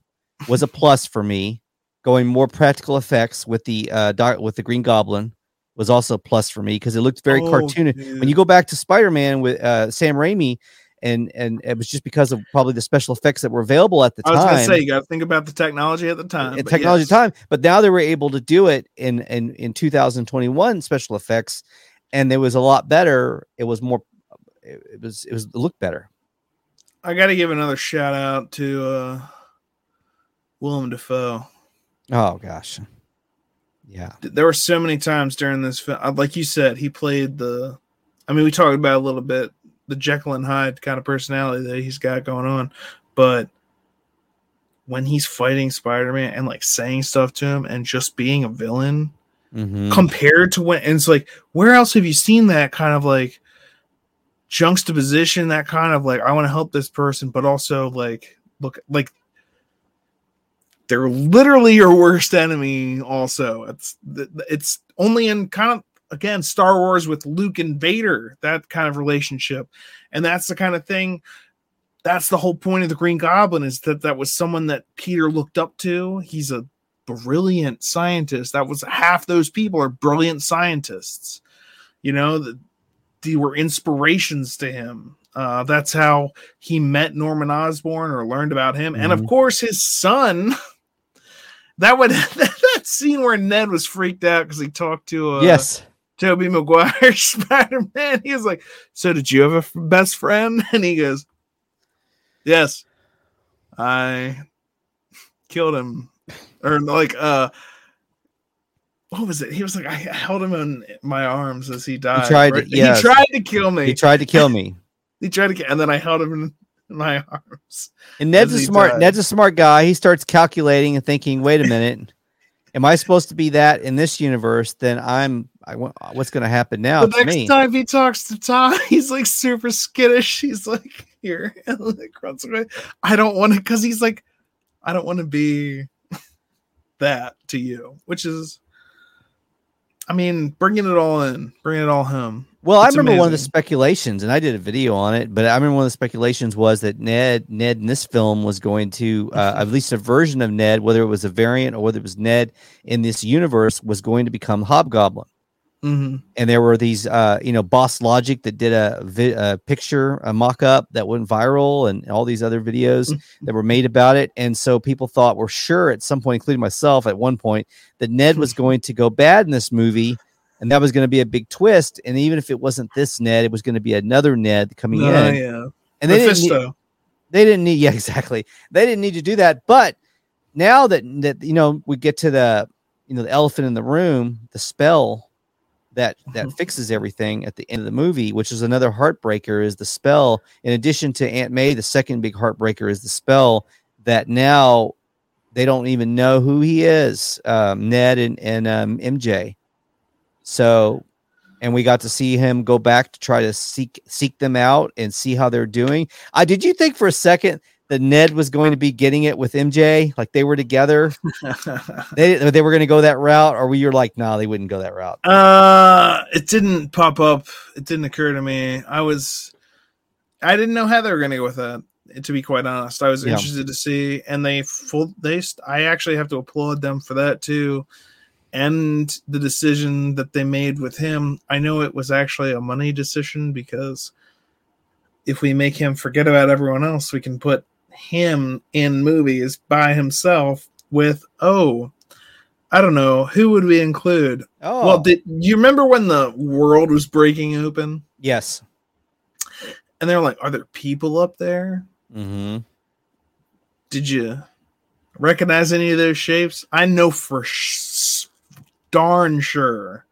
was a *laughs* plus for me. Going more practical effects with the uh doc, with the Green Goblin was also a plus for me because it looked very Oh, dude. When you go back to Spider Man with uh, Sam Raimi, and and it was just because of probably the special effects that were available at the time. I was gonna say you got to think about the technology at the time. but technology yes. time, but now they were able to do it in in in 2021 special effects, and it was a lot better. It was more. It, it was it was it looked better. I got to give another shout out to uh Willem Dafoe. Oh gosh, yeah. there were so many times during this film, like you said, he played the. I mean, we talked about a little bit the Jekyll and Hyde kind of personality that he's got going on, but when he's fighting Spider-Man and like saying stuff to him and just being a villain Mhm. compared to when and it's like where else have you seen that kind of like juxtaposition, that kind of like I want to help this person, but also like look like they're literally your worst enemy. Also, it's it's only in kind of again Star Wars with Luke and Vader that kind of relationship, and that's the kind of thing. That's the whole point of the Green Goblin is that that was someone that Peter looked up to. He's a brilliant scientist. That was half those people are brilliant scientists. You know, that they were inspirations to him. Uh, that's how he met Norman Osborn or learned about him. And of Mhm. course, his son. *laughs* That would *laughs* that scene where Ned was freaked out because he talked to uh, yes. Tobey Maguire *laughs* Spider Man. He was like, "So did you have a f- best friend?" *laughs* And he goes, "Yes, I killed him." Or like, uh, what was it? He was like, "I held him in my arms as he died." tried to- right? yes. He tried to kill me. He tried to kill me. He tried to, and then I held him my *laughs* arms. And Ned's a smart died. Ned's a smart guy. He starts calculating and thinking, wait a minute. Am I supposed to be that in this universe? Then I'm I what's going to happen now the next me? time he talks to Tom, *laughs* he's like super skittish. He's like, "Here," *laughs* and like runs away. I don't want to, because he's like, I don't want to be that to you, which is, I mean, bringing it all in, bringing it all home. Well, I It's remember one of the speculations, and I did a video on it. But I remember one of the speculations was that Ned, Ned in this film was going to, uh, at least a version of Ned, whether it was a variant or whether it was Ned in this universe, was going to become Hobgoblin. Mhm. And there were these, uh, you know, Boss Logic that did a, vi- a picture, a mock-up that went viral, and all these other videos that were made about it. And so people thought, we're sure at some point, including myself, at one point, that Ned was going to go bad in this movie, and that was going to be a big twist. And even if it wasn't this Ned, it was going to be another Ned coming Oh, in. yeah, And they didn't, need, they didn't need, *laughs* yeah, exactly. They didn't need to do that. But now that that you know, we get to the you know the elephant in the room, the spell that that Mhm. fixes everything at the end of the movie, which is another heartbreaker, is the spell. In addition to Aunt May, the second big heartbreaker is the spell that now they don't even know who he is, um, Ned and and um, MJ. So, and we got to see him go back to try to seek seek them out and see how they're doing. I did you think for a second that Ned was going to be getting it with MJ, like they were together? *laughs* they they were going to go that route, or we were you like, no, they wouldn't go that route? Uh, it didn't pop up. It didn't occur to me. I was, I didn't know how they were going to go with that. To be quite honest, I was Yeah. interested to see, and they full. They, I actually have to applaud them for that too, and the decision that they made with him. I know it was actually a money decision because if we make him forget about everyone else, we can put him in movies by himself with oh. I don't know who would we include. Oh, Well, did you remember when the world was breaking open yes. and they were like, "Are there people up there?" Mm-hmm. Did you recognize any of those shapes? I know for sh- darn sure.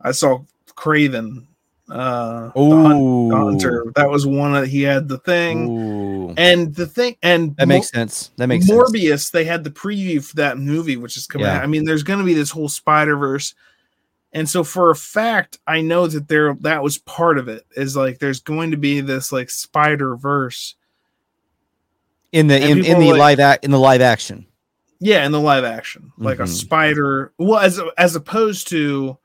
I saw Kraven, uh, the Hun- Ooh, Hunter. That was one that he had the thing, Ooh. and the thing, and that Mo- makes sense. That makes sense. Morbius, they had the preview for that movie, which is coming Yeah. out. I mean, there's going to be this whole Spider Verse, and so for a fact, I know that there that was part of it. Is like there's going to be this like Spider Verse, in the in, in the like- live act in the live action. Yeah, in the live action, like a Mhm. spider. Well, as as opposed to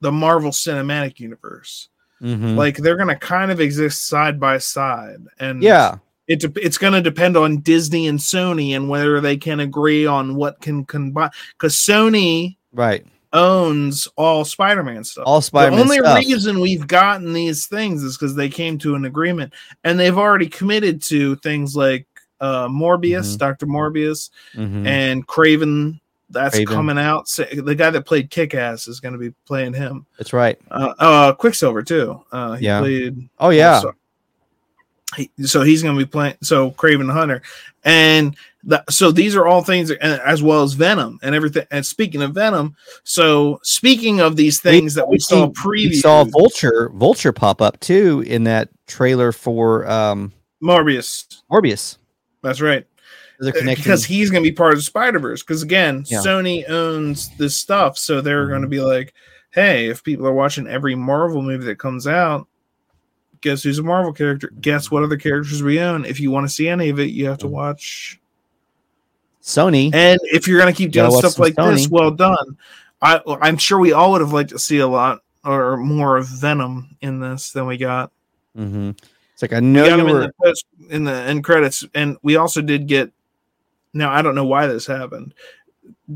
the Marvel Cinematic Universe, Mhm. like they're going to kind of exist side by side, and yeah, it de- it's going to depend on Disney and Sony and whether they can agree on what can combine because Sony right. owns all Spider-Man stuff. All Spider-Man the only stuff. reason we've gotten these things is because they came to an agreement and they've already committed to things like uh Morbius, Mhm. Doctor Morbius, Mhm. and Kraven. That's Kraven. coming out. So the guy that played Kick Ass is going to be playing him. That's right. Uh, uh Quicksilver too. Uh, he Yeah. played Oh yeah. so, he, so he's going to be playing. So Kraven the Hunter, and the, so these are all things, as well as Venom and everything. And speaking of Venom, so speaking of these things that we saw previously, saw Vulture Vulture pop up too in that trailer for um Morbius. Morbius. That's right, They're Uh, connecting because he's going to be part of the Spider Verse. Because again, Yeah. Sony owns this stuff, so they're going to be like, hey, if people are watching every Marvel movie that comes out. guess who's a Marvel character? Guess what other characters we own? If you want to see any of it, you have to Mm-hmm. watch. Sony. And if you're gonna keep doing stuff like this, well done. I I'm sure we all would have liked to see a lot or more of Venom in this than we got. hmm It's like I We know got you him in the post, in the end credits, and we also did get. Now I don't know why this happened,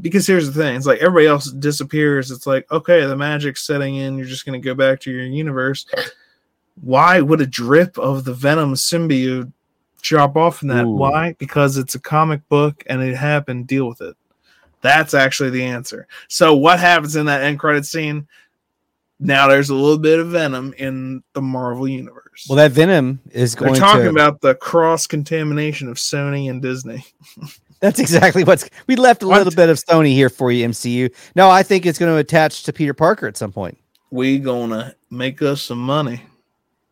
because here's the thing: it's like everybody else disappears. It's like okay, the magic's setting in. You're just gonna go back to your universe. Why would a drip of the Venom symbiote drop off in that? Ooh. Why? Because it's a comic book and it happened. Deal with it. That's actually the answer. So what happens in that end credit scene? Now there's a little bit of Venom in the Marvel universe. Well, that Venom is going to They're talking to. about the cross contamination of Sony and Disney. *laughs* That's exactly what's. We left a What? little bit of Sony here for you, MCU. No, I think it's going to attach to Peter Parker at some point. We gonna make us some money.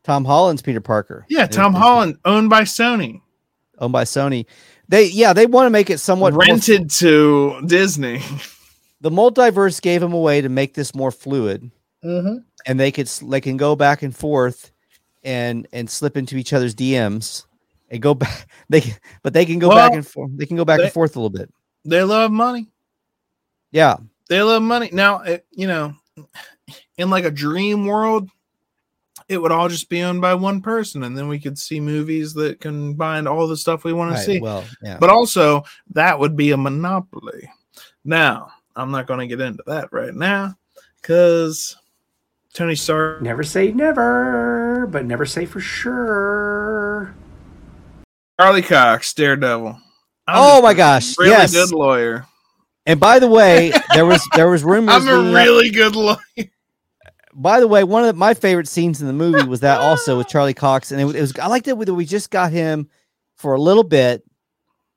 Tom Holland's Peter Parker. Yeah, Tom Holland, owned by Sony, owned by Sony. They yeah, they want to make it somewhat more- rented to Disney. *laughs* the multiverse gave them a way to make this more fluid, Mm-hmm. and they could they can go back and forth, and and slip into each other's DMs and go back. *laughs* They but they can go back and forth. They can go back they- and forth a little bit. They love money. Yeah, They love money. Now, it, you know, in like a dream world, it would all just be owned by one person, and then we could see movies that combine all the stuff we want right, to see. well, yeah. but also that would be a monopoly. Now, I'm not going to get into that right now because Tony Stark. Never say never, but never say for sure. Charlie Cox, Daredevil. I'm oh my gosh! really yes. good lawyer. And by the way, there was there was *laughs* rumors. I'm a leading up- really good lawyer. by the way, one of the, my favorite scenes in the movie was that also with Charlie Cox, and it, was- it was I liked it that we just got him for a little bit.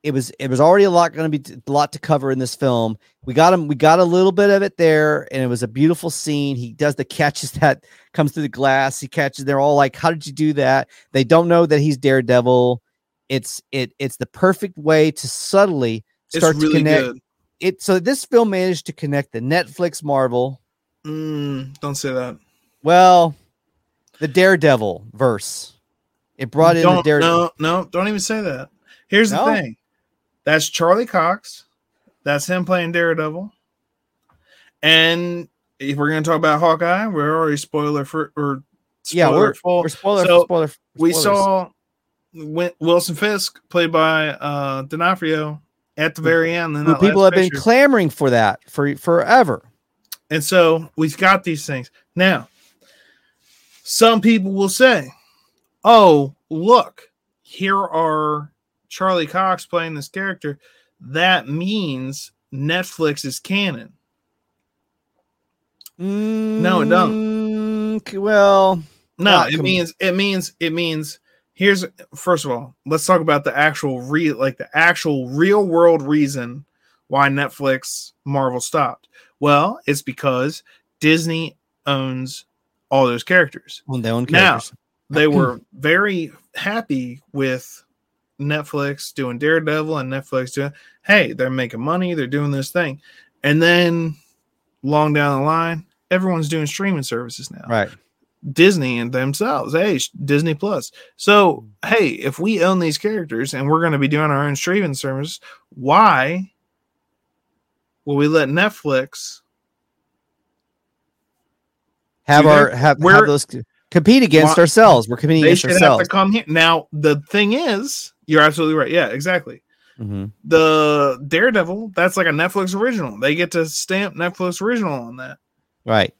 It was it was already a lot going to be a lot to cover in this film. We got him, we got a little bit of it there, and it was a beautiful scene. He does the catches *laughs* that comes through the glass. He catches. They're all like, "How did you do that?" They don't know that he's Daredevil. It's it it's the perfect way to subtly start to connect good. it. So this film managed to connect the Netflix Marvel Mm, don't say that. well, the Daredevil verse. It brought in the don't, Daredevil. no, no, don't even say that. Here's No? the thing. That's Charlie Cox. That's him playing Daredevil. And if we're gonna talk about Hawkeye, we're already spoiler for or Yeah, we're, full. we're spoiler, So, spoiler. we saw Wilson Fisk played by uh D'Onofrio at the very end. who people have been clamoring for that for forever. And so we've got these things. Now, some people will say, oh, look, here are Charlie Cox playing this character. That means Netflix is canon. No, it don't. Mm, Well, No, it means it means it means here's first of all, let's talk about the actual real like the actual real world reason why Netflix Marvel stopped. Well, it's because Disney owns all those characters. well, they own Now. They *clears throat* were very happy with Netflix doing Daredevil and Netflix doing hey, they're making money, they're doing this thing. And then long down the line, everyone's doing streaming services now. right. Disney and themselves. Hey, Disney Plus. So, hey, if we own these characters and we're going to be doing our own streaming service, why will we let Netflix? Have our have, have those compete against Why- ourselves. We're competing They against should have ourselves. to come here. Now, the thing is, you're absolutely right. Yeah, exactly. Mhm. The Daredevil, that's like a Netflix original. They get to stamp Netflix original on that. Right.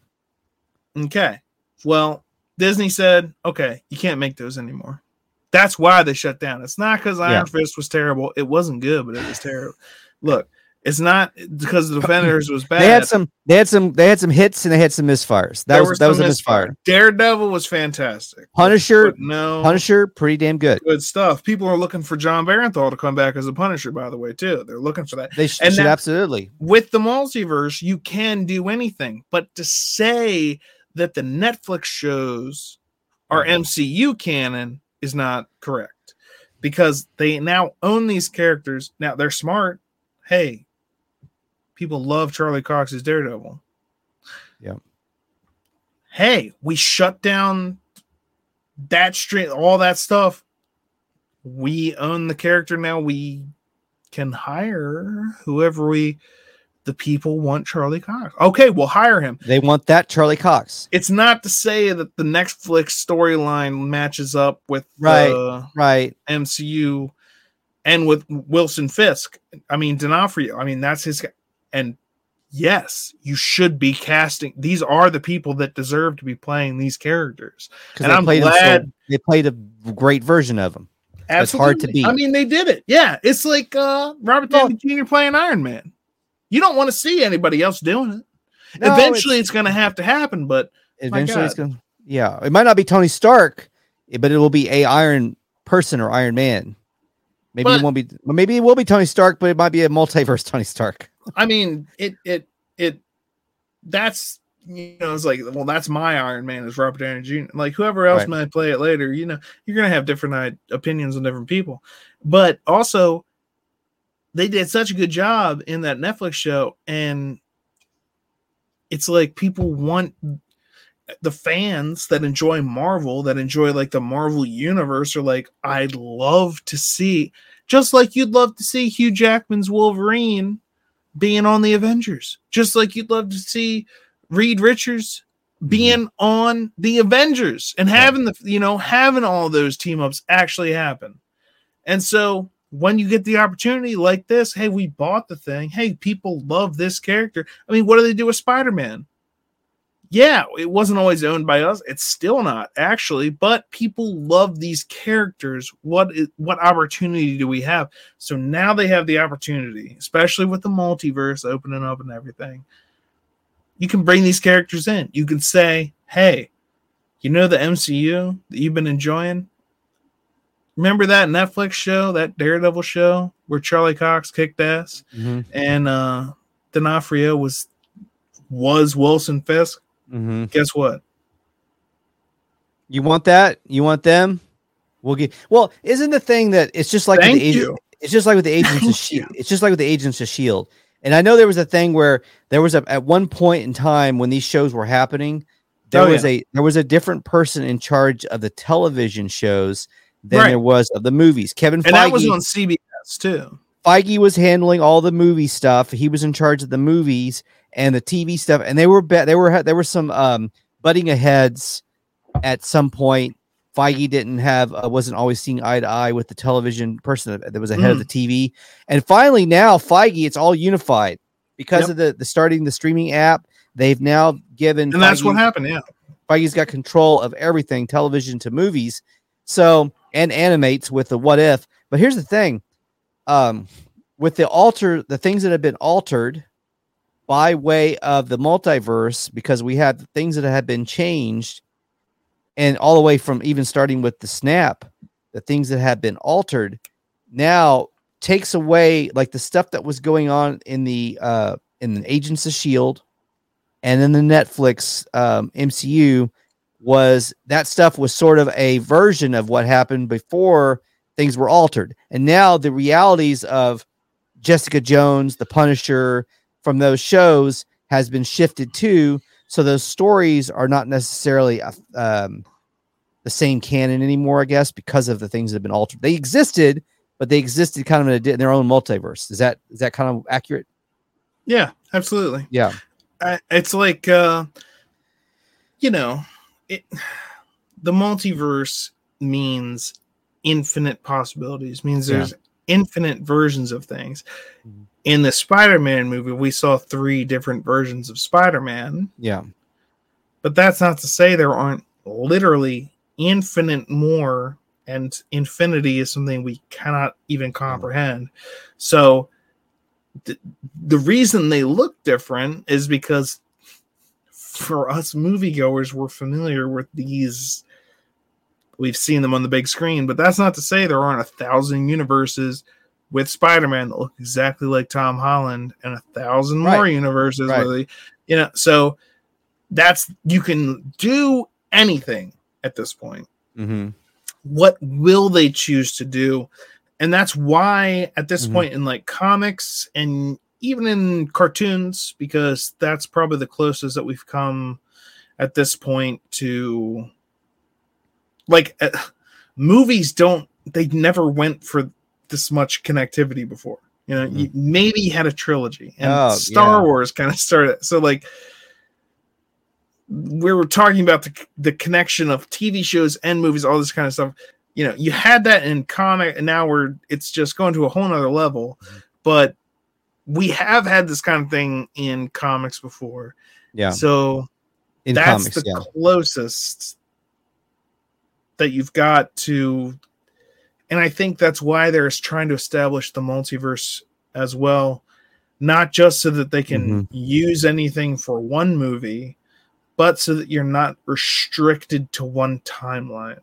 Okay. Well, Disney said, okay, you can't make those anymore. That's why they shut down. It's not because Iron Yeah. Fist was terrible. It wasn't good, but it was terrible. Look, it's not because the Defenders was bad. They had some. They had some. They had some hits and they had some misfires. That There was that was a misfire. Daredevil was fantastic. Punisher. But no Punisher, pretty damn good. good stuff. People are looking for Jon Bernthal to come back as a Punisher, by the way, too. They're looking for that. They sh- And should that- absolutely. with the multiverse, you can do anything. But to say that the Netflix shows are mm-hmm. MCU canon is not correct because they now own these characters. Now they're smart. Hey, people love Charlie Cox's Daredevil. Yep. Hey, we shut down that stream, all that stuff, we own the character now. We can hire whoever we, the people want Charlie Cox. Okay, we'll hire him. They want that Charlie Cox. It's not to say that the Netflix storyline matches up with Right. the Right. MCU and with Wilson Fisk. I mean, D'Onofrio. I mean, that's his. And yes, you should be casting. These are the people that deserve to be playing these characters. Because And they I'm played him so- glad- they played a great version of him. It's hard to Absolutely. I mean, they did it. Yeah, it's like uh, Robert Downey Jr. playing Iron Man. You don't want to see anybody else doing it. No, Eventually, it's, going to have to happen. But eventually it's gonna yeah it might not be tony stark but it will be a iron person or iron man maybe But- it won't be maybe it will be tony stark but it might be a multiverse *laughs* tony stark I mean, it it it that's you know, it's like, well, that's my Iron Man is Robert Downey Jr. Like whoever else Right. might play it later, you know, you're gonna have different opinions on different people. But also, they did such a good job in that Netflix show, and it's like people want the fans that enjoy Marvel, that enjoy like the Marvel universe, are like, I'd love to see, just like you'd love to see Hugh Jackman's Wolverine being on the Avengers, just like you'd love to see Reed Richards mhm. being on the Avengers and having the you know having all those team ups actually happen. And so when you get the opportunity like this, hey, we bought the thing. Hey, people love this character. I mean, what do they do with Spider-Man? Yeah, it wasn't always owned by us. It's still not actually, but people love these characters. What is what opportunity do we have? So now they have the opportunity, especially with the multiverse opening up and everything. You can bring these characters in. You can say, "Hey, you know the MCU that you've been enjoying? Remember that Netflix show, that Daredevil show where Charlie Cox kicked ass mm-hmm. and uh D'Onofrio was was Wilson Fisk? Mm-hmm. Guess what? you want that you want them we'll get well isn't the thing that it's just like with Thank the *laughs* agent, it's just like with the agents of shield it's just like with the agents of shield and i know there was a thing where there was a at one point in time when these shows were happening there Oh, was a there was a different person in charge of the television shows than Right. there was of the movies kevin And that was on CBS too. Feige was handling all the movie stuff. He was in charge of the movies and the TV stuff, and they were be- they were there were some um, butting of heads at some point. Feige didn't have uh, wasn't always seeing eye to eye with the television person that, was ahead of Mm. the TV, and finally now Feige it's all unified because Yep. of the the starting the streaming app. They've now given And that's what happened. Yeah. Feige's got control of everything, television to movies. So and animates with the what if. But here's the thing. Um, with the alter the things that have been altered by way of the multiverse, because we have things that have been changed, and all the way from even starting with the snap, the things that have been altered now takes away like the stuff that was going on in the uh in the Agents of Shield and then the Netflix um, MCU was that stuff was sort of a version of what happened before things were altered. And now the realities of Jessica Jones, The Punisher from those shows has been shifted too. So those stories are not necessarily um, the same canon anymore, I guess, because of the things that have been altered. They existed, but they existed kind of in, a, in their own multiverse. Is that is that kind of accurate? Yeah, absolutely. Yeah. I, it's like uh you know, it the multiverse means infinite possibilities, means Yeah. there's infinite versions of things. Mhm. In the Spider-Man movie, we saw three different versions of Spider-Man, Yeah. but that's not to say there aren't literally infinite more and infinity is something we cannot even comprehend. So th- the reason they look different is because for us moviegoers, we're familiar with these. We've seen them on the big screen, but that's not to say there aren't a thousand universes with Spider-Man that look exactly like Tom Holland, and a thousand more Right. universes Right. where they, you know. So that's you can do anything at this point Mm-hmm. what will they choose to do and that's why at this Mhm. point in like comics and even in cartoons because that's probably the closest that we've come at this point to like uh, movies don't they never went for this much connectivity before. You know, you maybe you had a trilogy, and Oh, Star yeah. Wars kind of started. So like we were talking about the the connection of TV shows and movies, all this kind of stuff. You know, you had that in comic, and now we're it's just going to a whole nother level. Mm-hmm. But we have had this kind of thing in comics before. Yeah, So in that's comics, the yeah. closest that you've got to and i think that's why they're trying to establish the multiverse as well not just so that they can Mhm. use anything for one movie but so that you're not restricted to one timeline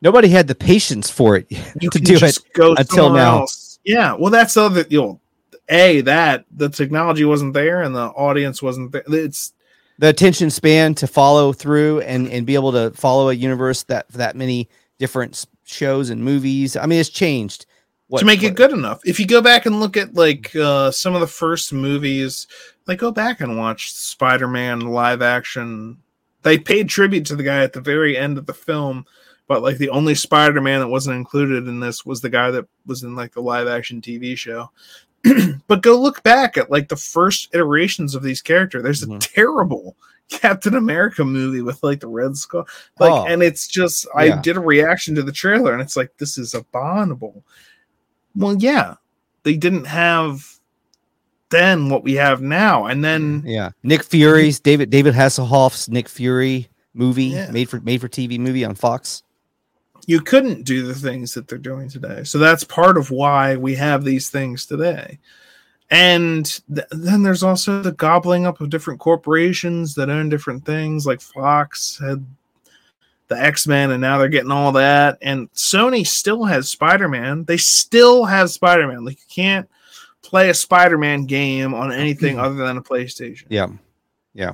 Nobody had the patience for it *laughs* you to do it. just go until now. else. yeah well that's the other you know a that the technology wasn't there and the audience wasn't there it's the attention span to follow through and and be able to follow a universe that that many different shows and movies. I mean, it's changed. What- to make it good enough. If you go back and look at like uh, some of the first movies, like go back and watch Spider-Man live action. They paid tribute to the guy at the very end of the film, but like the only Spider-Man that wasn't included in this was the guy that was in like the live action TV show. *clears throat* but go look back at like the first iterations of these characters. There's a terrible Captain America movie with like the Red Skull, like, Oh. and it's just I Yeah. did a reaction to the trailer, and it's like this is abominable. Well, yeah, they didn't have then what we have now, and then Yeah, Nick Fury's David David Hasselhoff's Nick Fury movie Yeah. made for made for TV movie on Fox. you couldn't do the things that they're doing today. So that's part of why we have these things today. And th- then there's also the gobbling up of different corporations that own different things. Like Fox had the X Men, and now they're getting all that. And Sony still has Spider Man. They still have Spider Man. Like you can't play a Spider Man game on anything *clears throat* other than a PlayStation. Yeah, yeah,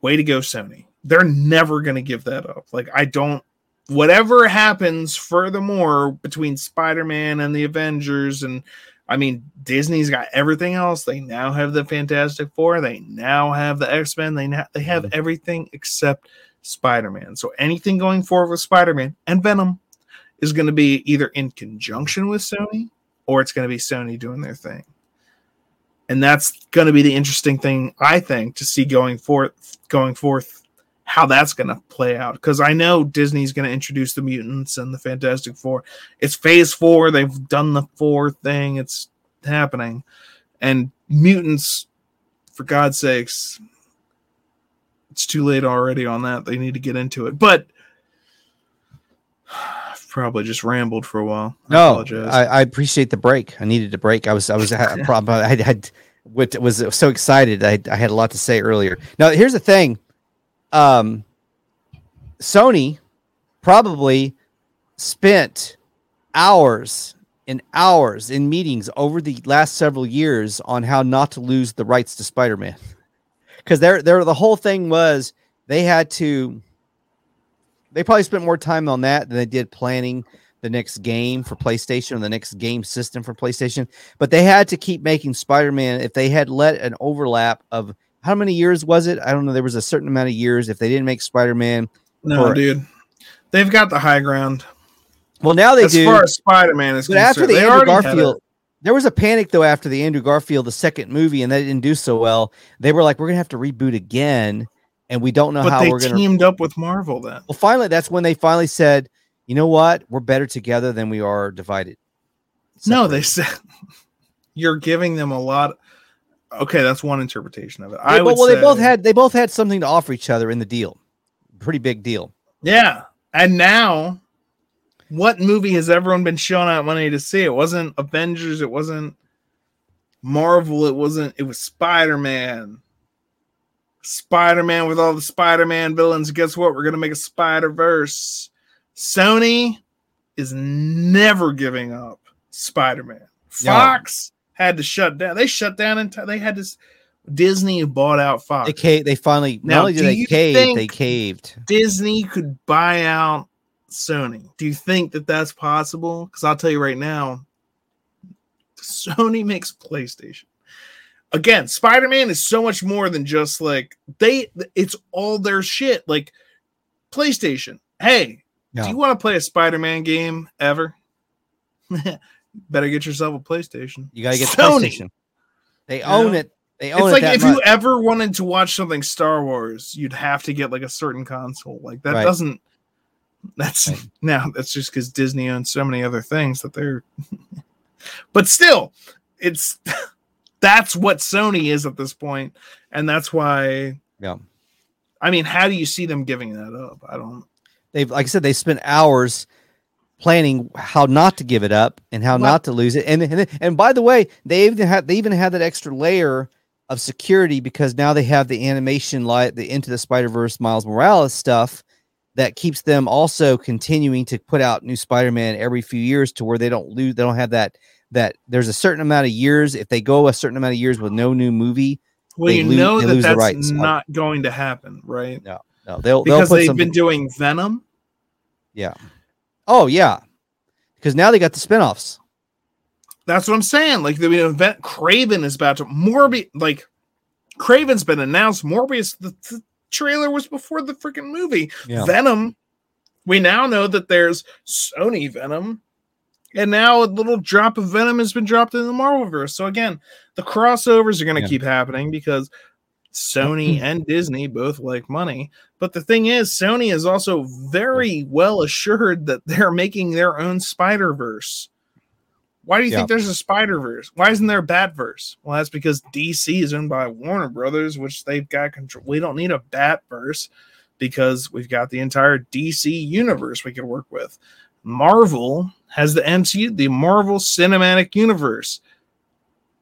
way to go sony they're never going to give that up like i don't whatever happens furthermore between spider-man and the avengers and i mean disney's got everything else. They now have the fantastic four. They now have the x-men. They now they have mhm. everything except spider-man. So anything going forward with spider-man and venom is going to be either in conjunction with sony or it's going to be sony doing their thing. And that's going to be the interesting thing i think to see going forth going forth how that's going to play out because i know disney's going to introduce the mutants and the fantastic four it's phase four they've done the four thing it's happening and mutants for god's sakes it's too late already on that they need to get into it but i've *sighs* probably just rambled for a while I no, apologize. I, I appreciate the break. I needed a break. I was I was a *laughs* problem. I had, had what was so excited. I I had a lot to say earlier. Now here's the thing. Um, Sony probably spent hours and hours in meetings over the last several years on how not to lose the rights to Spider-Man. Because they're, they're the whole thing was they had to they probably spent more time on that than they did planning the next game for PlayStation or the next game system for PlayStation. But they had to keep making Spider-Man. If they had let an overlap of how many years was it? I don't know. There was a certain amount of years. If they didn't make Spider-Man, no for- dude they've got the high ground well, now they as do. far as spider-man is But after the they Andrew Garfield, there was a panic though after the Andrew Garfield, the second movie, and they didn't do so well. They were like, "We're gonna have to reboot again," and we don't know but how they we're gonna. teamed up with Marvel then. Well, finally, that's when they finally said, "You know what? We're better together than we are divided." No, they said *laughs* you're giving them a lot. Okay, that's one interpretation of it. I would well, they both had they both had something to offer each other in the deal. Pretty big deal. yeah, and now what movie has everyone been showing out money to see? It wasn't Avengers. It wasn't Marvel. It wasn't. It was Spider Man. Spider Man with all the Spider Man villains. Guess what? We're gonna make a Spider Verse. Sony is never giving up Spider Man. Fox had to shut down. They shut down and they had this. Disney bought out Fox. They ca- They finally Now, not only did do they you cave, they caved. Disney could buy out Sony. Do you think that that's possible? Because I'll tell you right now, Sony *laughs* makes PlayStation. Again, Spider Man is so much more than just like they. It's all their shit. Like PlayStation. Hey, Yeah. do you want to play a Spider-Man game ever? *laughs* Better get yourself a PlayStation. You gotta get Sony. PlayStation. They You own know? it. They It's own it like if much. you ever wanted to watch something Star Wars, you'd have to get like a certain console. Like that Right. doesn't. That's Right. *laughs* now that's just because Disney owns so many other things that they're. *laughs* but still, it's *laughs* that's what Sony is at this point, and that's why. Yeah. I mean, how do you see them giving that up? I don't. they've like I said, they spent hours planning how not to give it up and how not to lose it. And and and by the way, they even had they even had that extra layer of security because now they have the animation light, the Into the Spider Verse Miles Morales stuff that keeps them also continuing to put out new Spider-Man every few years to where they don't lose. They don't have that that there's a certain amount of years. If they go a certain amount of years with no new movie, Well, They you lose- know that that's rights. not going to happen, right? no, they'll they'll Because put they've something. been doing Venom. Oh yeah, because now they got the spinoffs. That's what I'm saying. Like the event, Kraven is about to Morbius. Like Kraven's been announced. Morbius, the, the trailer was before the freaking movie. Yeah. Venom. We now know that there's Sony Venom, and now a little drop of Venom has been dropped in the Marvelverse. So again, the crossovers are going to Yeah. keep happening because Sony mm-hmm. and Disney both like money. But the thing is, Sony is also very well assured that they're making their own Spider Verse. Why do you Yeah. think there's a Spider Verse? Why isn't there a Batverse? Well, that's because DC is owned by Warner Brothers, which they've got control. We don't need a Batverse because we've got the entire DC universe we could work with. Marvel has the MCU, the Marvel Cinematic Universe.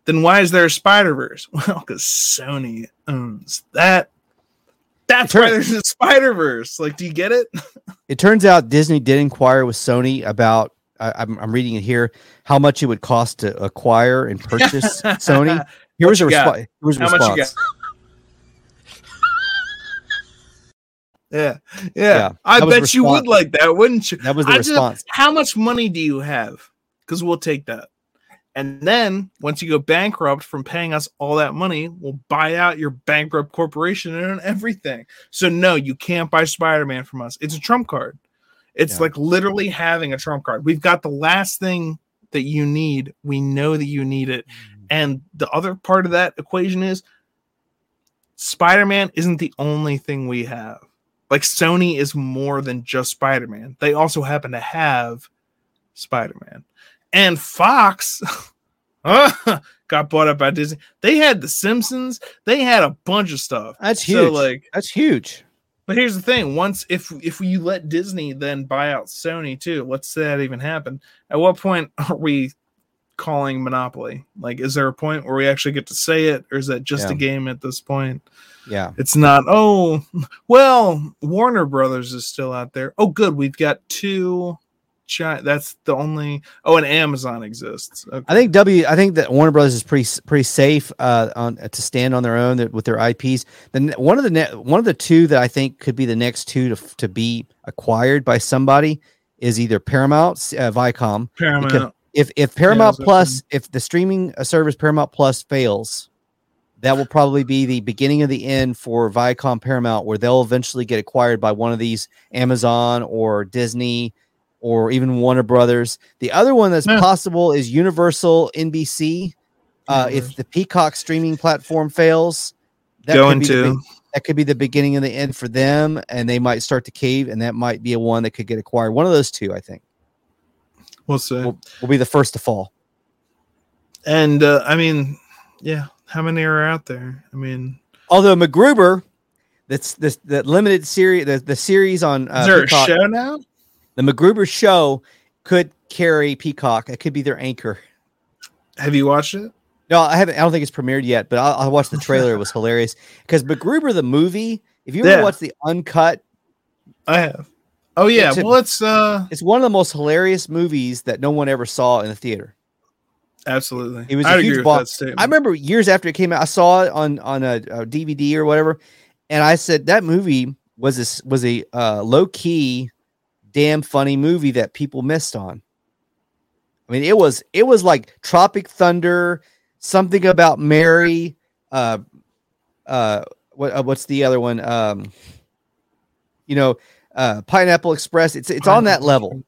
Then why is there a Spider Verse? *laughs* Well, because Sony owns that. That's Sure. why there's a Spider Verse. Like, do you get it? *laughs* It turns out Disney did inquire with Sony about. I, I'm, I'm reading it here. How much it would cost to acquire and purchase *laughs* Sony? Here was a response. Here was a How much you response. Yeah, yeah. Yeah, I bet you would like that, wouldn't you? That was the I just- response. how much money do you have? Because we'll take that. And then once you go bankrupt from paying us all that money, we'll buy out your bankrupt corporation and everything. So no, you can't buy Spider-Man from us. It's a trump card. It's Yeah. like literally having a trump card. We've got the last thing that you need. We know that you need it. Mm-hmm. And the other part of that equation is Spider-Man isn't the only thing we have. Like Sony is more than just Spider-Man. They also happen to have Spider-Man. And Fox *laughs* uh, got bought up by Disney. They had The Simpsons. They had a bunch of stuff. That's So, huge. like, That's huge. but here's the thing: once if if you let Disney then buy out Sony too, let's say that even happen. At what point *laughs* are we calling monopoly? Like, is there a point where we actually get to say it, or is that just a game at this point? Yeah. It's not. Oh, well, Warner Brothers is still out there. Oh, good, we've got two. That's the only. Oh, and Amazon exists. Okay. I think W. I think that Warner Brothers is pretty pretty safe uh, on to stand on their own with their IPs. Then one of the ne- one of the two that I think could be the next two to to be acquired by somebody is either Paramount, uh, Viacom. Paramount. If if Paramount that's Plus, if the streaming uh, service Paramount Plus fails, that will probably be the beginning of the end for Viacom Paramount, where they'll eventually get acquired by one of these Amazon or Disney or even Warner Brothers. The other one that's Yeah. possible is Universal NBC. Uh, if the Peacock streaming platform fails, that Going could be the to. that could be the beginning of the end for them, and they might start to cave, and that might be a one that could get acquired. One of those two, I think, We'll see. will, will be the first to fall. And uh, I mean, yeah, how many are out there? I mean, Although MacGruber, that's this the limited series, the, the series on uh, is there Peacock, a show now? The MacGruber show could carry Peacock. It could be their anchor. Have you watched it? No, I haven't. I don't think it's premiered yet, but I, I watched the trailer. it was hilarious because MacGruber the movie. If you ever Yeah. watch the uncut, I have. Oh yeah. It's a- well, it's uh it's one of the most hilarious movies that no one ever saw in the theater. absolutely. It was a I'd huge agree with bomb. that statement. I remember years after it came out, I saw it on on a, a DVD or whatever, and I said that movie was this was a uh, low key, damn funny movie that people missed on. I mean, it was it was like Tropic Thunder, something about Mary. Uh, uh, what uh, what's the other one? Um, you know, uh, Pineapple Express. It's it's on that level.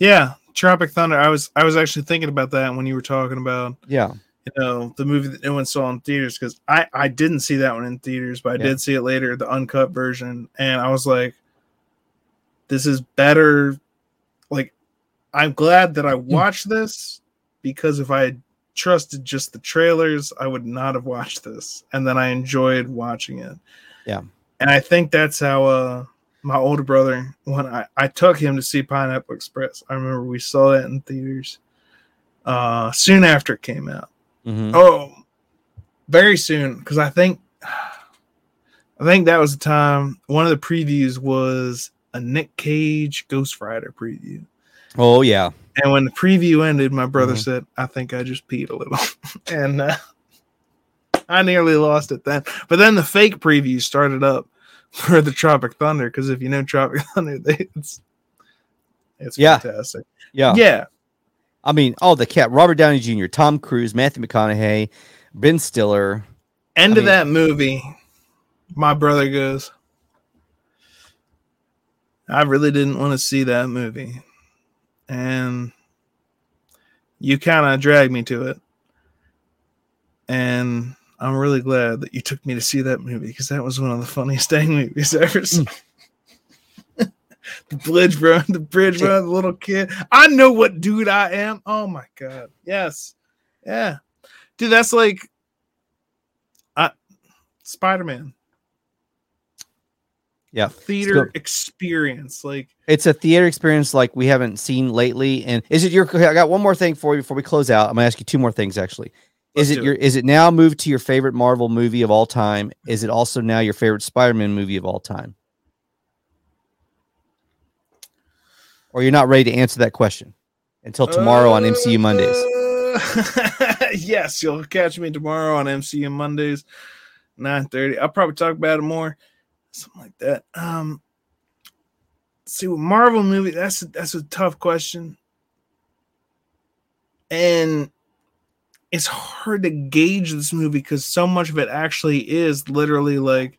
Yeah, Tropic Thunder. I was I was actually thinking about that when you were talking about Yeah. you know the movie that no one saw in theaters because I I didn't see that one in theaters, but I Yeah. did see it later, the uncut version, and I was like, this is better. Like, I'm glad that I Hmm. watched this because if I had trusted just the trailers, I would not have watched this, and then I enjoyed watching it. Yeah. and I think that's how uh my older brother when I, I took him to see Pineapple Express. I remember we saw that in theaters uh soon after it came out. Mhm. Oh, very soon because I think *sighs* I think that was the time one of the previews was a Nick Cage Ghost Rider preview. Oh yeah. And when the preview ended, my brother Mhm. said, "I think I just peed a little," *laughs* and uh, I nearly lost it then. But then the fake preview started up *laughs* for the Tropic Thunder because if you know Tropic *laughs* Thunder, they, it's it's Yeah. fantastic. Yeah. Yeah, I mean, oh, the cat, Robert Downey Jr., Tom Cruise, Matthew McConaughey, Ben Stiller. end I of mean- that movie, my brother goes, I really didn't want to see that movie. And you kind of dragged me to it. And I'm really glad that you took me to see that movie because that was one of the funniest *laughs* dang movies I ever hmm. seen. *laughs* the bridge, bro, the bridge, bro, the little kid. I know what dude I am. Oh my god. Yes. Yeah. Dude, that's like I Spider Man. Yeah. Theater experience. Like, It's a theater experience like we haven't seen lately. And is it your? I got one more thing for you before we close out. I'm gonna ask you two more things actually. Is it your? Is it now moved to your favorite Marvel movie of all time? Is it also now your favorite Spider-Man movie of all time? Or you're not ready to answer that question until tomorrow on MCU Mondays. Uh, *laughs* yes, you'll catch me tomorrow on MCU Mondays, 9:30. I'll probably talk about it more. Something like that. Um see what Marvel movie, that's a, that's a tough question. And it's hard to gauge this movie because so much of it actually is literally like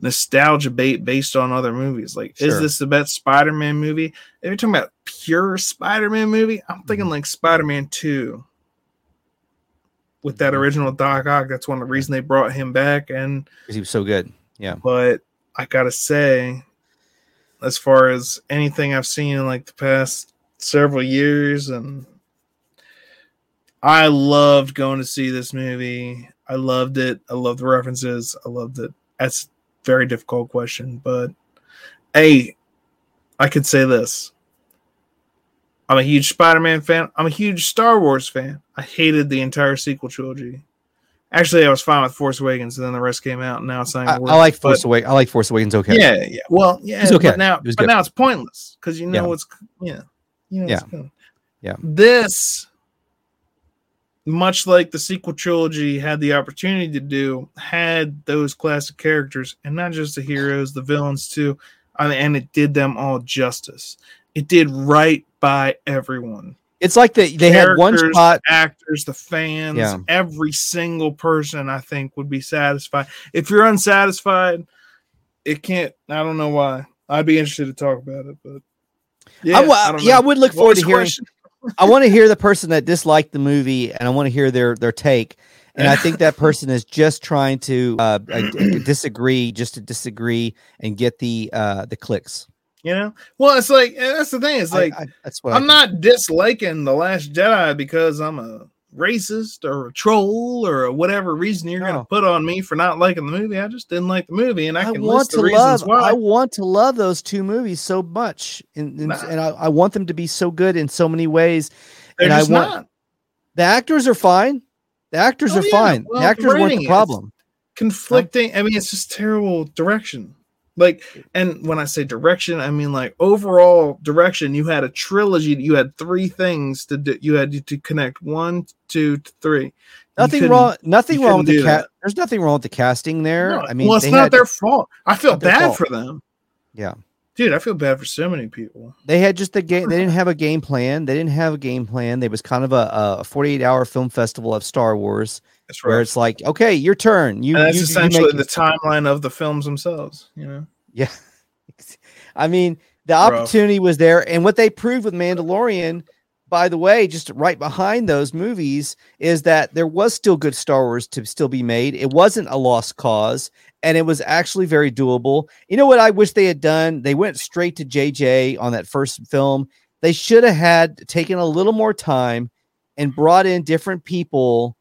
nostalgia bait based on other movies. Like, is this the best Spider-Man movie? If you're talking about pure Spider-Man movie, I'm Mm-hmm. thinking like Spider-Man 2 with that Mhm. original Doc Ock. That's one of the reasons they brought him back. And Because he was so good. Yeah. but I gotta say, as far as anything I've seen in like the past several years, and I loved going to see this movie. I loved it. I loved the references. I loved it. That's very difficult question, but hey, I could say this. I'm a huge Spider-Man fan. I'm a huge Star Wars fan. I hated the entire sequel trilogy. Actually, I was fine with Force Awakens, and then the rest came out, and now it's not. I, I like Force but- Awakens. I like Force Awakens. Okay. Yeah, yeah. Well, yeah. It's okay. But now, It but good. now it's pointless because you know Yeah. what's yeah, you know Yeah. Yeah. This, much like the sequel trilogy had the opportunity to do, had those classic characters, and not just the heroes, the villains too. I mean, and it did them all justice. It did right by everyone. It's like they they had one spot. actors, the fans, Yeah. every single person I think would be satisfied. If you're unsatisfied, it can't. I don't know why. I'd be interested to talk about it, but yeah, I, wa- I don't yeah, I would look forward to hearing. *laughs* I want to hear the person that disliked the movie, and I want to hear their their take. And I think that person is just trying to uh, uh, *clears throat* disagree, just to disagree and get the uh, the clicks. You know, well, it's like that's the thing. It's like I- that's what I I'm not disliking the Last Jedi because I'm a racist or a troll or whatever reason you're No. gonna put on me for not liking the movie. I just didn't like the movie, and I, I can want list to love. why. I want to love those two movies so much, and and, Nah. and I, I want them to be so good in so many ways. They're and I want- not The actors are fine. The actors Oh, are yeah. fine. Well, the actors weren't the problem. conflicting. I mean, it's just terrible direction. Like, and when I say direction, I mean like overall direction. You had a trilogy. You had three things to do. You had to connect one, two, three. Nothing wrong. Nothing wrong with the cat. There's nothing wrong with the casting there. No, I mean, well, it's not had- their fault. I feel bad for them. Yeah. Dude, I feel bad for so many people. They had just the game. They didn't have a game plan. They didn't have a game plan. They was kind of a, a 48 hour film festival of Star Wars, That's right. where it's like, okay, your turn. You. and that's you- essentially the timeline of the films themselves. You know, Yeah. *laughs* I mean, the opportunity was there, and what they proved with Mandalorian, by the way, just right behind those movies, is that there was still good Star Wars to still be made. It wasn't a lost cause, and it was actually very doable. You know what I wish they had done? They went straight to JJ on that first film. They should have had taken a little more time and brought in different people.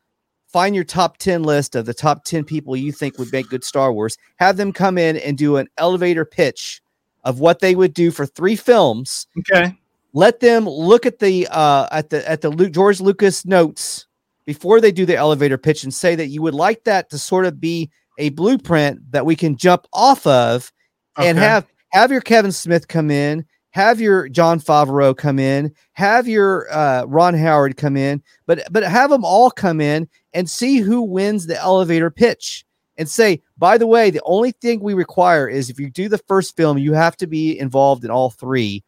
Find your top 10 list of the top 10 people you think would make good Star Wars. Have them come in and do an elevator pitch of what they would do for three films Okay. let them look at the uh at the at the Lu- George Lucas notes before they do the elevator pitch and say that you would like that to sort of be a blueprint that we can jump off of and Okay. have have your Kevin Smith come in, have your Jon Favreau come in, have your uh, Ron Howard come in, but but have them all come in and see who wins the elevator pitch and say, by the way, the only thing we require is if you do the first film, you have to be involved in all three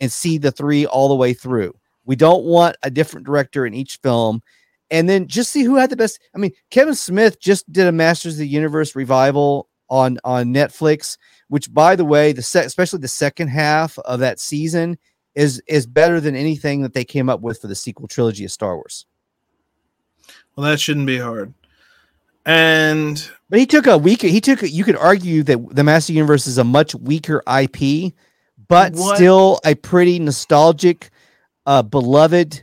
and see the three all the way through. We don't want a different director in each film. And then just see who had the best. I mean, Kevin Smith just did a Masters of the Universe revival on on Netflix, which by the way, the se- especially the second half of that season is is better than anything that they came up with for the sequel trilogy of Star Wars. Well, that shouldn't be hard. And But he took a weaker. He took. You could argue that the Master Universe is a much weaker IP, but What- still a pretty nostalgic, uh, beloved.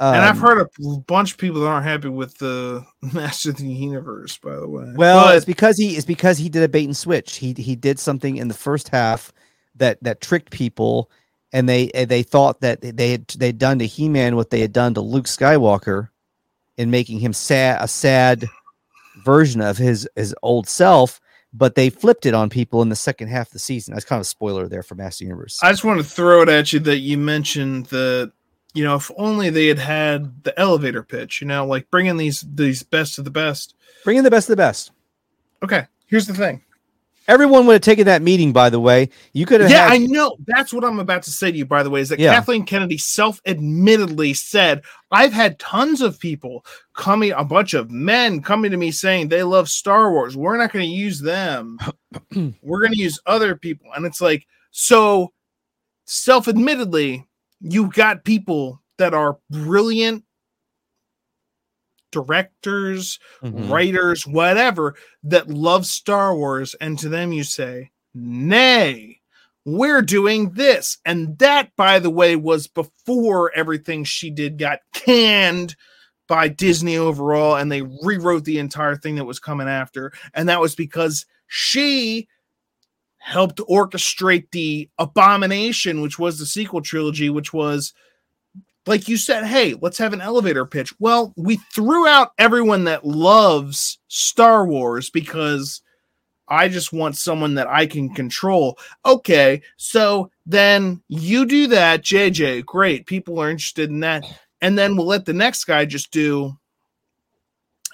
Um, and I've heard a bunch of people that aren't happy with the *laughs* Master of the Universe, by the way. Well, But- it's because he it's because he did a bait and switch. He he did something in the first half that that tricked people, and they they thought that they had they'd done to He Man what they had done to Luke Skywalker, in making him sad a sad version of his his old self. But they flipped it on people in the second half of the season. That's kind of a spoiler there for Master Universe. I just want to throw it at you that you mentioned that you know if only they had had the elevator pitch, you know, like bringing these these best of the best. Bring in the best of the best. Okay, here's the thing. Everyone would have taken that meeting. By the way, you could have. Yeah, had, I know. That's what I'm about to say to you, by the way, is that Yeah. Kathleen Kennedy self admittedly said, I've had tons of people coming, a bunch of men coming to me saying they love Star Wars. We're not going to use them. *clears throat* We're going to use other people. And it's like, so self admittedly, you've got people that are brilliant directors, Mhm. writers, whatever, that love Star Wars, and to them you say, Nay, we're doing this. And that, by the way, was before everything she did got canned by Disney overall, and they rewrote the entire thing that was coming after. And that was because she helped orchestrate the abomination, which was the sequel trilogy, which was like you said, hey, let's have an elevator pitch. Well, we threw out everyone that loves Star Wars because I just want someone that I can control. Okay, so then you do that, JJ. Great. People are interested in that. And then we'll let the next guy just do.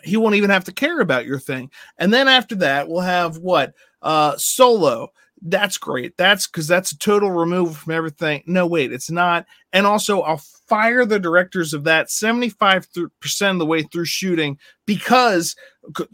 He won't even have to care about your thing. And then after that, we'll have what? Uh solo. That's great. That's because that's a total removal from everything. No, wait, it's not. And also, I'll fire the directors of that 75% of the way through shooting because,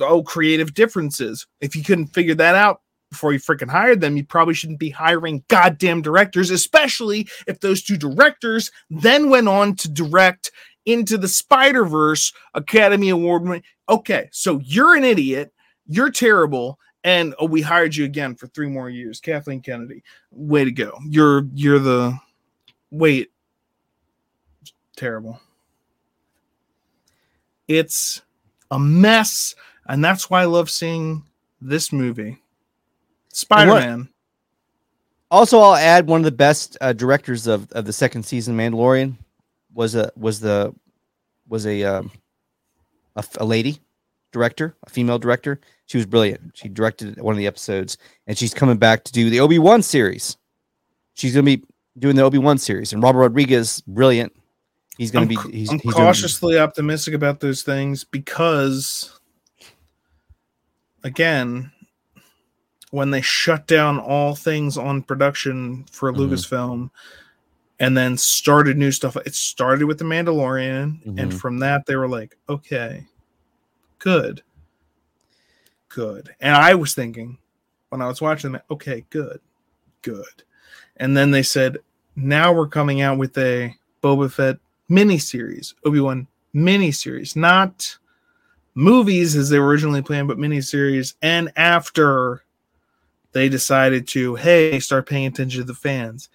oh, creative differences. If you couldn't figure that out before you freaking hired them, you probably shouldn't be hiring goddamn directors, especially if those two directors then went on to direct into the Spider Verse Academy Award winning. Okay, so you're an idiot. You're terrible. And oh, we hired you again for three more years, Kathleen Kennedy. Way to go! You're you're the wait terrible. It's a mess, and that's why I love seeing this movie. Spider Man. Also, I'll add one of the best uh, directors of, of the second season, Mandalorian, was a was the was a um, a, a lady director, a female director. She was brilliant. She directed one of the episodes, and she's coming back to do the Obi Wan series. She's gonna be doing the Obi Wan series, and Robert Rodriguez, brilliant. He's gonna be. He's, I'm he's cautiously optimistic about those things because, again, when they shut down all things on production for Mhm. Lucasfilm and then started new stuff, it started with The Mandalorian. Mhm. And from that, they were like, okay, good. Good. And I was thinking when I was watching them, okay, good, good. And then they said, now we're coming out with a Boba Fett miniseries, Obi Wan miniseries, not movies as they were originally planned, but miniseries. And after they decided to, hey, start paying attention to the fans.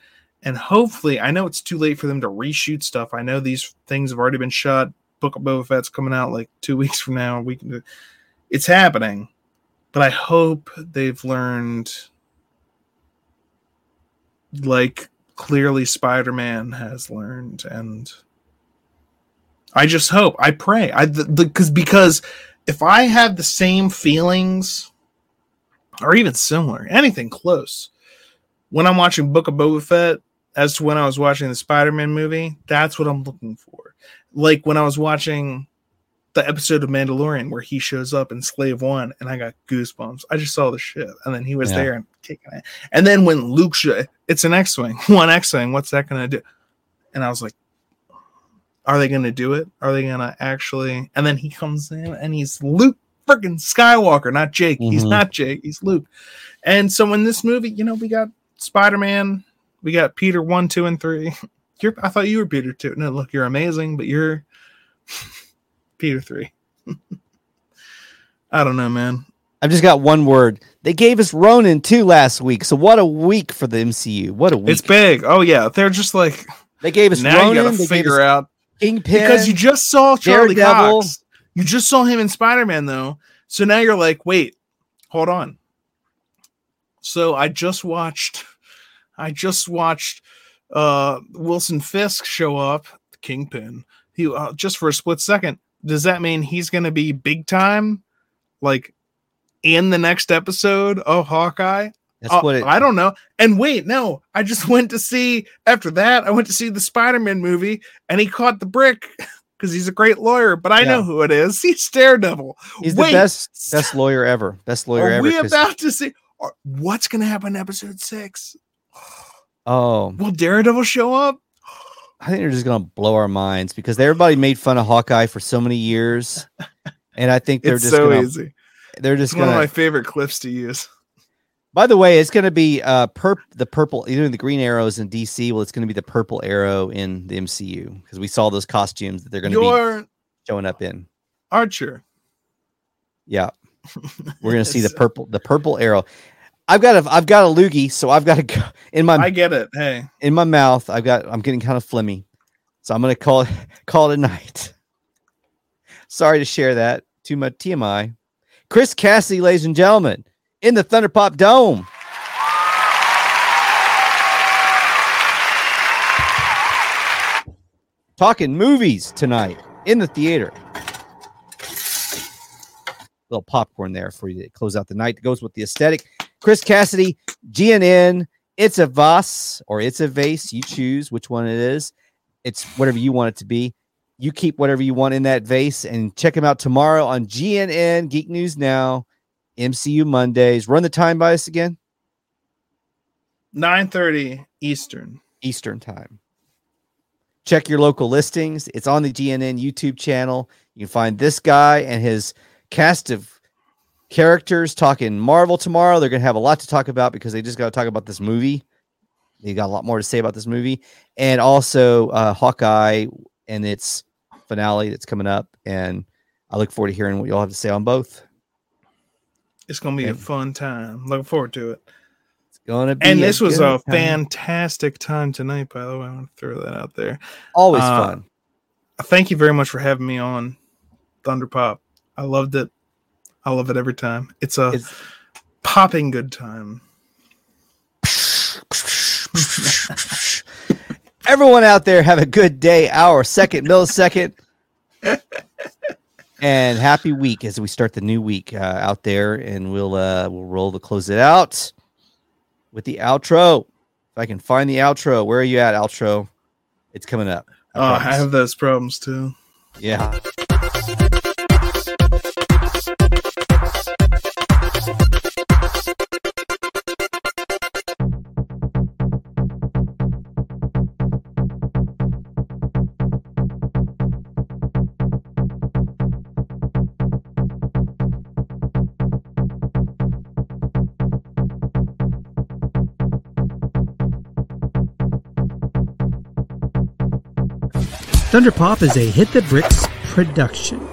And hopefully, I know it's too late for them to reshoot stuff. I know these things have already been shot. Book of Boba Fett's coming out like two *laughs* weeks from now. We can, it's happening, but I hope they've learned, like clearly Spider-Man has learned, and I just hope, I pray, I the because because if I have the same feelings or even similar, anything close, when I'm watching Book of Boba Fett as to when I was watching the Spider-Man movie, that's what I'm looking for. Like when I was watching the episode of Mandalorian where he shows up in Slave One, and I got goosebumps. I just saw the ship, and then he was Yeah. there and kicking it. And then when Luke, sh- it's an X-wing, *laughs* one X-wing. What's that gonna do? And I was like, are they gonna do it? Are they gonna actually? And then he comes in, and he's Luke freaking Skywalker, not Jake. He's Mhm. not Jake. He's Luke. And so in this movie, you know, we got Spider-Man, we got Peter one, two, and three. *laughs* You're, I thought you were Peter two. No, look, you're amazing, but you're *laughs* Peter three. *laughs* I don't know, man. I've just got one word. They gave us Ronin too last week. So what a week for the MCU. What a week. It's big. Oh yeah, they're just like they gave us now you gotta figure out Kingpin. because you just saw Charlie Daredevil. Cox. You just saw him in Spider Man though, so now you're like, wait, hold on. So I just watched, I just watched uh Wilson Fisk show up, Kingpin. He uh, just for a split second. Does that mean he's going to be big time, like in the next episode of Hawkeye? That's Uh, what it I don't know. And wait, no, I just *laughs* went to see after that. I went to see the Spider-Man movie, and he caught the brick *laughs* because he's a great lawyer. But I know who it is. *laughs* He's Daredevil. He's Wait, the best best lawyer ever. Best lawyer Are ever. we about to see what's going to happen in episode six? Oh, Will Daredevil show up? I think they're just gonna blow our minds because everybody made fun of Hawkeye for so many years, and I think they're It's just so gonna, easy. they're just one of my favorite clips to use. By the way, it's gonna be uh perp the purple. You know the green arrows in DC. Well, it's gonna be the purple arrow in the MCU because we saw those costumes that they're gonna be showing up in. Archer. Yeah, we're gonna see the *laughs* purple the purple arrow. I've got a I've got a loogie, so I've got to go in my I get it. Hey, in my mouth. I've got I'm getting kind of flimmy. so I'm gonna call it *laughs* call it a night. Sorry to share that. Too much TMI. Chris Cassidy, ladies and gentlemen, in the Thunder Pop Dome. Talking movies tonight in the theater. little popcorn there for you to close out the night. That goes with the aesthetic. Chris Cassidy, GNN. It's a Voss or it's a vase. You choose which one it is. It's whatever you want it to be. You keep whatever you want in that vase and check him out tomorrow on GNN Geek News Now, MCU Mondays. Run the time by us again, nine thirty Eastern. Eastern time. Check your local listings. It's on the GNN YouTube channel. You can find this guy and his cast of characters talking Marvel tomorrow. They're going to have a lot to talk about because they just got to talk about this movie. They got a lot more to say about this movie, and also uh, Hawkeye and its finale that's coming up. And I look forward to hearing what y'all have to say on both. It's gonna be a fun time. Looking forward to it. It's gonna be and this was a time. fantastic time tonight, by the way. I want to throw that out there. always uh, fun. Thank you very much for having me on Thunder Pop. I loved it. I love it every time. It's a It's popping good time. *laughs* Everyone out there, have a good day, hour, second, millisecond, *laughs* and happy week as we start the new week uh, out there. And we'll uh, we'll roll to close it out with the outro. If I can find the outro, where are you at, outro? It's coming up. I Oh, I have those problems too. yeah. Thunderpop is a Hit the Bricks production.